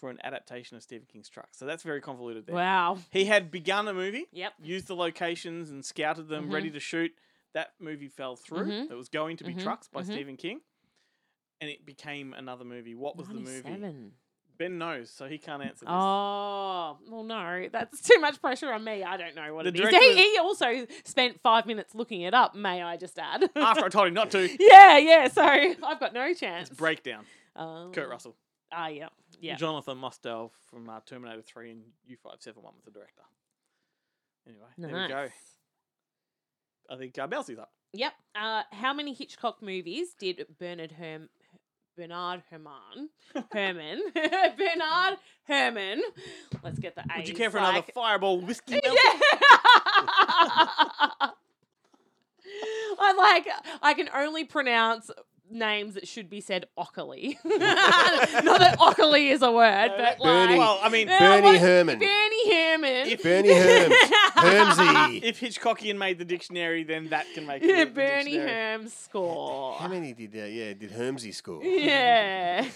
F: for an adaptation of Stephen King's Truck? So that's very convoluted. There.
G: Wow.
F: He had begun a movie,
G: Yep.
F: used the locations and scouted them,
G: Mhm.
F: ready to shoot. That movie fell through.
G: Mhm.
F: It was going to be
G: Mhm.
F: Trucks by
G: Mhm.
F: Stephen King, and it became another movie. What was the movie? Ben knows, so he can't answer this.
G: Oh, well, no, that's too much pressure on me. I don't know what
F: The
G: it is.
F: director
G: He, he also spent five minutes looking it up, may I just add?
F: After I told him not to,
G: yeah, yeah, so I've got no chance.
F: It's breakdown.
G: Um,
F: Kurt Russell.
G: Ah, yeah, yeah.
F: Jonathan Mostow from uh, Terminator 3 and U571 was the director. Anyway, there we go.
G: Nice.
F: I think uh, Melzy's up.
G: Yep. Uh, how many Hitchcock movies did Bernard Herm Bernard Herrmann Herrmann Bernard Herrmann? Let's get the A.
F: Would you care for another fireball whiskey?
G: Yeah.
F: Melzy?
G: I like. I can only pronounce names that should be said Ockley. Not that Ockley is a word, but
B: Bernie-
G: like.
F: Well, I mean,
G: Yeah,
B: Bernie
G: what-
B: Herrmann.
G: Bernie Herrmann.
F: If-
B: Bernie Herms. Hermsy.
F: if Hitchcockian made the dictionary, then that can make it.
G: Yeah,
F: the, the
G: Bernie
F: dictionary.
G: Herm score.
B: How many did uh, yeah did Hermsy score?
G: Yeah.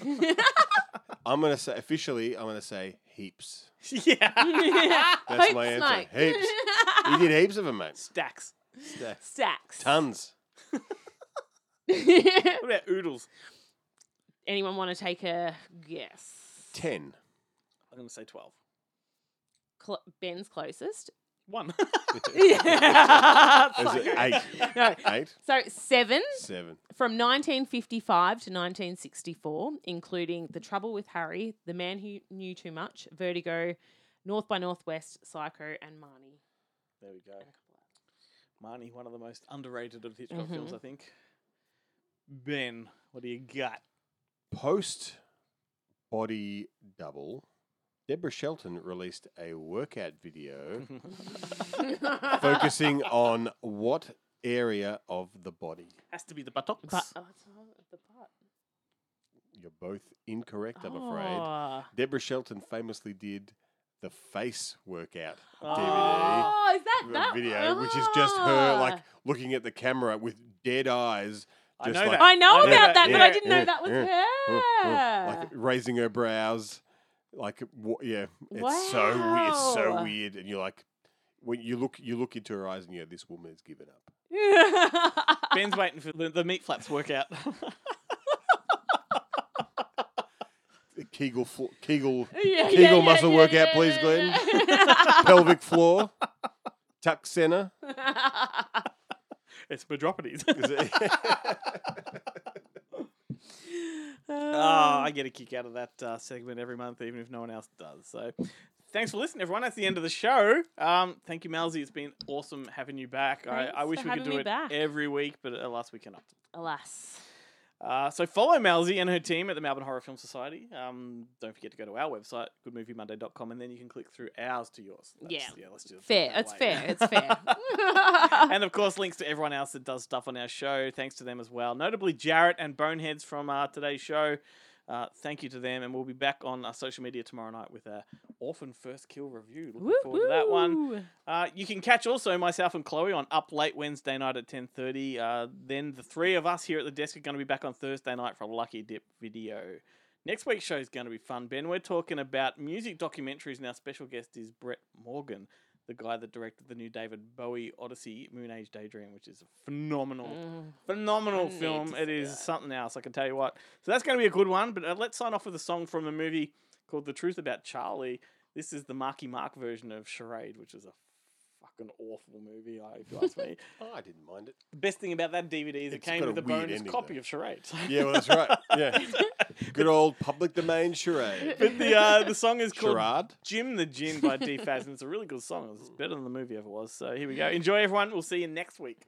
B: I'm gonna say officially. I'm gonna say heaps.
F: yeah.
B: That's
G: Hope
B: my answer.
G: snake.
B: Heaps. He did heaps of them, mate.
F: Stacks.
B: Sta-
G: Stacks.
B: Tons.
F: What about oodles?
G: Anyone want to take a guess?
B: Ten.
F: I'm going to say 12.
G: Cl- Ben's closest.
F: One.
G: yeah.
B: Is it eight?
G: No.
B: Eight.
G: So seven
B: Seven.
G: from 1955 to 1964, including The Trouble with Harry, The Man Who Knew Too Much, Vertigo, North by Northwest, Psycho, and Marnie.
F: there we go. Marnie, one of the most underrated of Hitchcock films,
G: Mhm.
F: I think. Ben, what do you got?
B: Post body double. Deborah Shelton released a workout video focusing on what area of the body?
F: Has to be the buttocks.
G: But, oh, it's not the butt.
B: You're both incorrect, I'm afraid.
G: Oh.
B: Deborah Shelton famously did the face workout DVD
G: Oh, is that
B: the
G: that
B: video, which is just her like
G: Ah.
B: looking at the camera with dead eyes.
F: I know
B: like,
F: that.
G: I know
F: I know
G: about
F: that,
G: that, but I didn't know that was
B: yeah,
G: her.
B: like raising her brows, like wha- yeah, it's so weird. It's so weird, and you're like, when you look, you look into her eyes, and you go, "This woman has given up."
F: Ben's waiting for the, the meat flaps workout.
B: Kegel, flo- Kegel,
G: Yeah,
B: Kegel
G: yeah, yeah,
B: muscle
G: yeah,
B: workout,
G: yeah,
B: please,
G: yeah,
B: Glenn.
G: yeah.
B: Pelvic floor, tuck center.
F: It's Madropities.
B: Is it?
F: Oh, I get a kick out of that uh, segment every month, even if no one else does. So, thanks for listening, everyone. That's the end of the show. Um, thank you, Melzy. It's been awesome having you back. I,
G: Thanks
F: I wish
G: for
F: we could
G: having
F: do
G: me
F: it
G: back.
F: every week, but alas, we cannot.
G: Alas.
F: Uh, so follow Melzy and her team at the Melbourne Horror Film Society. Um, don't forget to go to our website, goodmoviemonday.com, and then you can click through ours to yours.
G: Yeah.
F: yeah, let's do it.
G: Fair. It's
F: way.
G: fair. It's fair.
F: and of course, links to everyone else that does stuff on our show. Thanks to them as well. Notably, Jarrett and Boneheads from uh, today's show. Uh, thank you to them, and we'll be back on our social media tomorrow night with a Orphan First Kill review. Looking forward to that one. Uh, you can catch also myself and Chloe on Up Late Wednesday night at ten thirty. Uh, then the three of us here at the desk are going to be back on Thursday night for a Lucky Dip video. Next week's show is going to be fun, Ben. We're talking about music documentaries, and our special guest is Brett Morgen, the guy that directed the new David Bowie Odyssey Moonage Daydream, which is a phenomenal,
G: Mm.
F: phenomenal film. It is
G: that.
F: something else, I can tell you what. So that's going to be a good one, but uh, let's sign off with a song from a movie called The Truth About Charlie. This is the Marky Mark version of Charade, which is a fucking awful movie, I- if you ask me.
B: oh, I didn't mind it.
F: The best thing about that DVD is it
B: It's
F: came
B: got
F: with
B: a
F: a
B: weird
F: bonus
B: ending,
F: copy
B: though.
F: of Charade.
B: Yeah, well, that's right. Yeah. Good old public domain charade.
F: But the uh, the song is called
B: Charade?
F: Jim the Gin by D Faz, and it's a really good song. It's better than the movie ever was. So here we go. Enjoy, everyone. We'll see you next week.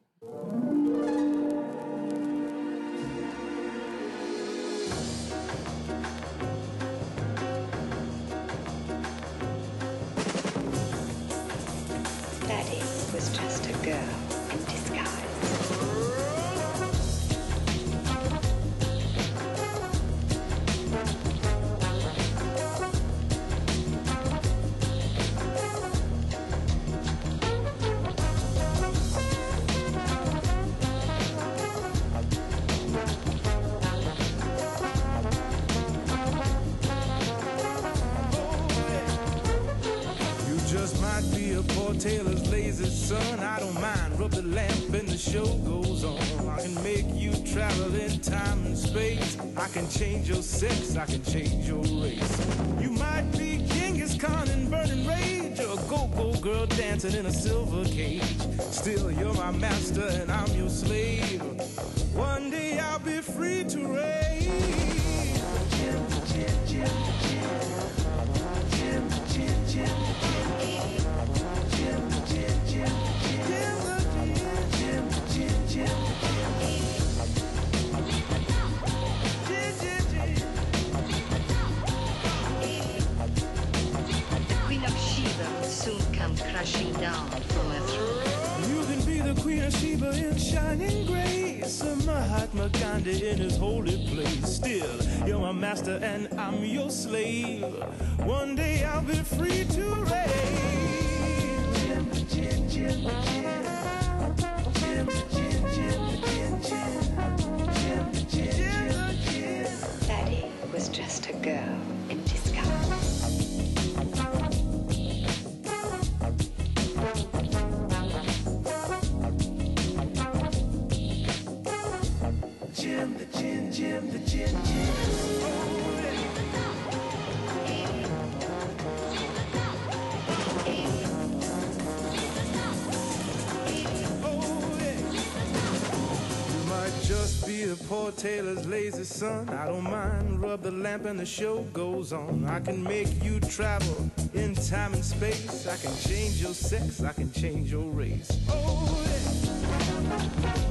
L: Girl
M: tailor's lazy son. I don't mind. Rub the lamp and the show goes on. I can make you travel in time and space. I can change your sex. I can change your race. You might be Genghis Khan in burning rage or a go-go girl dancing in a silver cage. Still, you're my master and I'm your slave. One day I'll be free to reign. You're my son. I don't mind. Rub the lamp and the show goes on. I can make you travel in time and space. I can change your sex. I can change your race. Oh, yeah.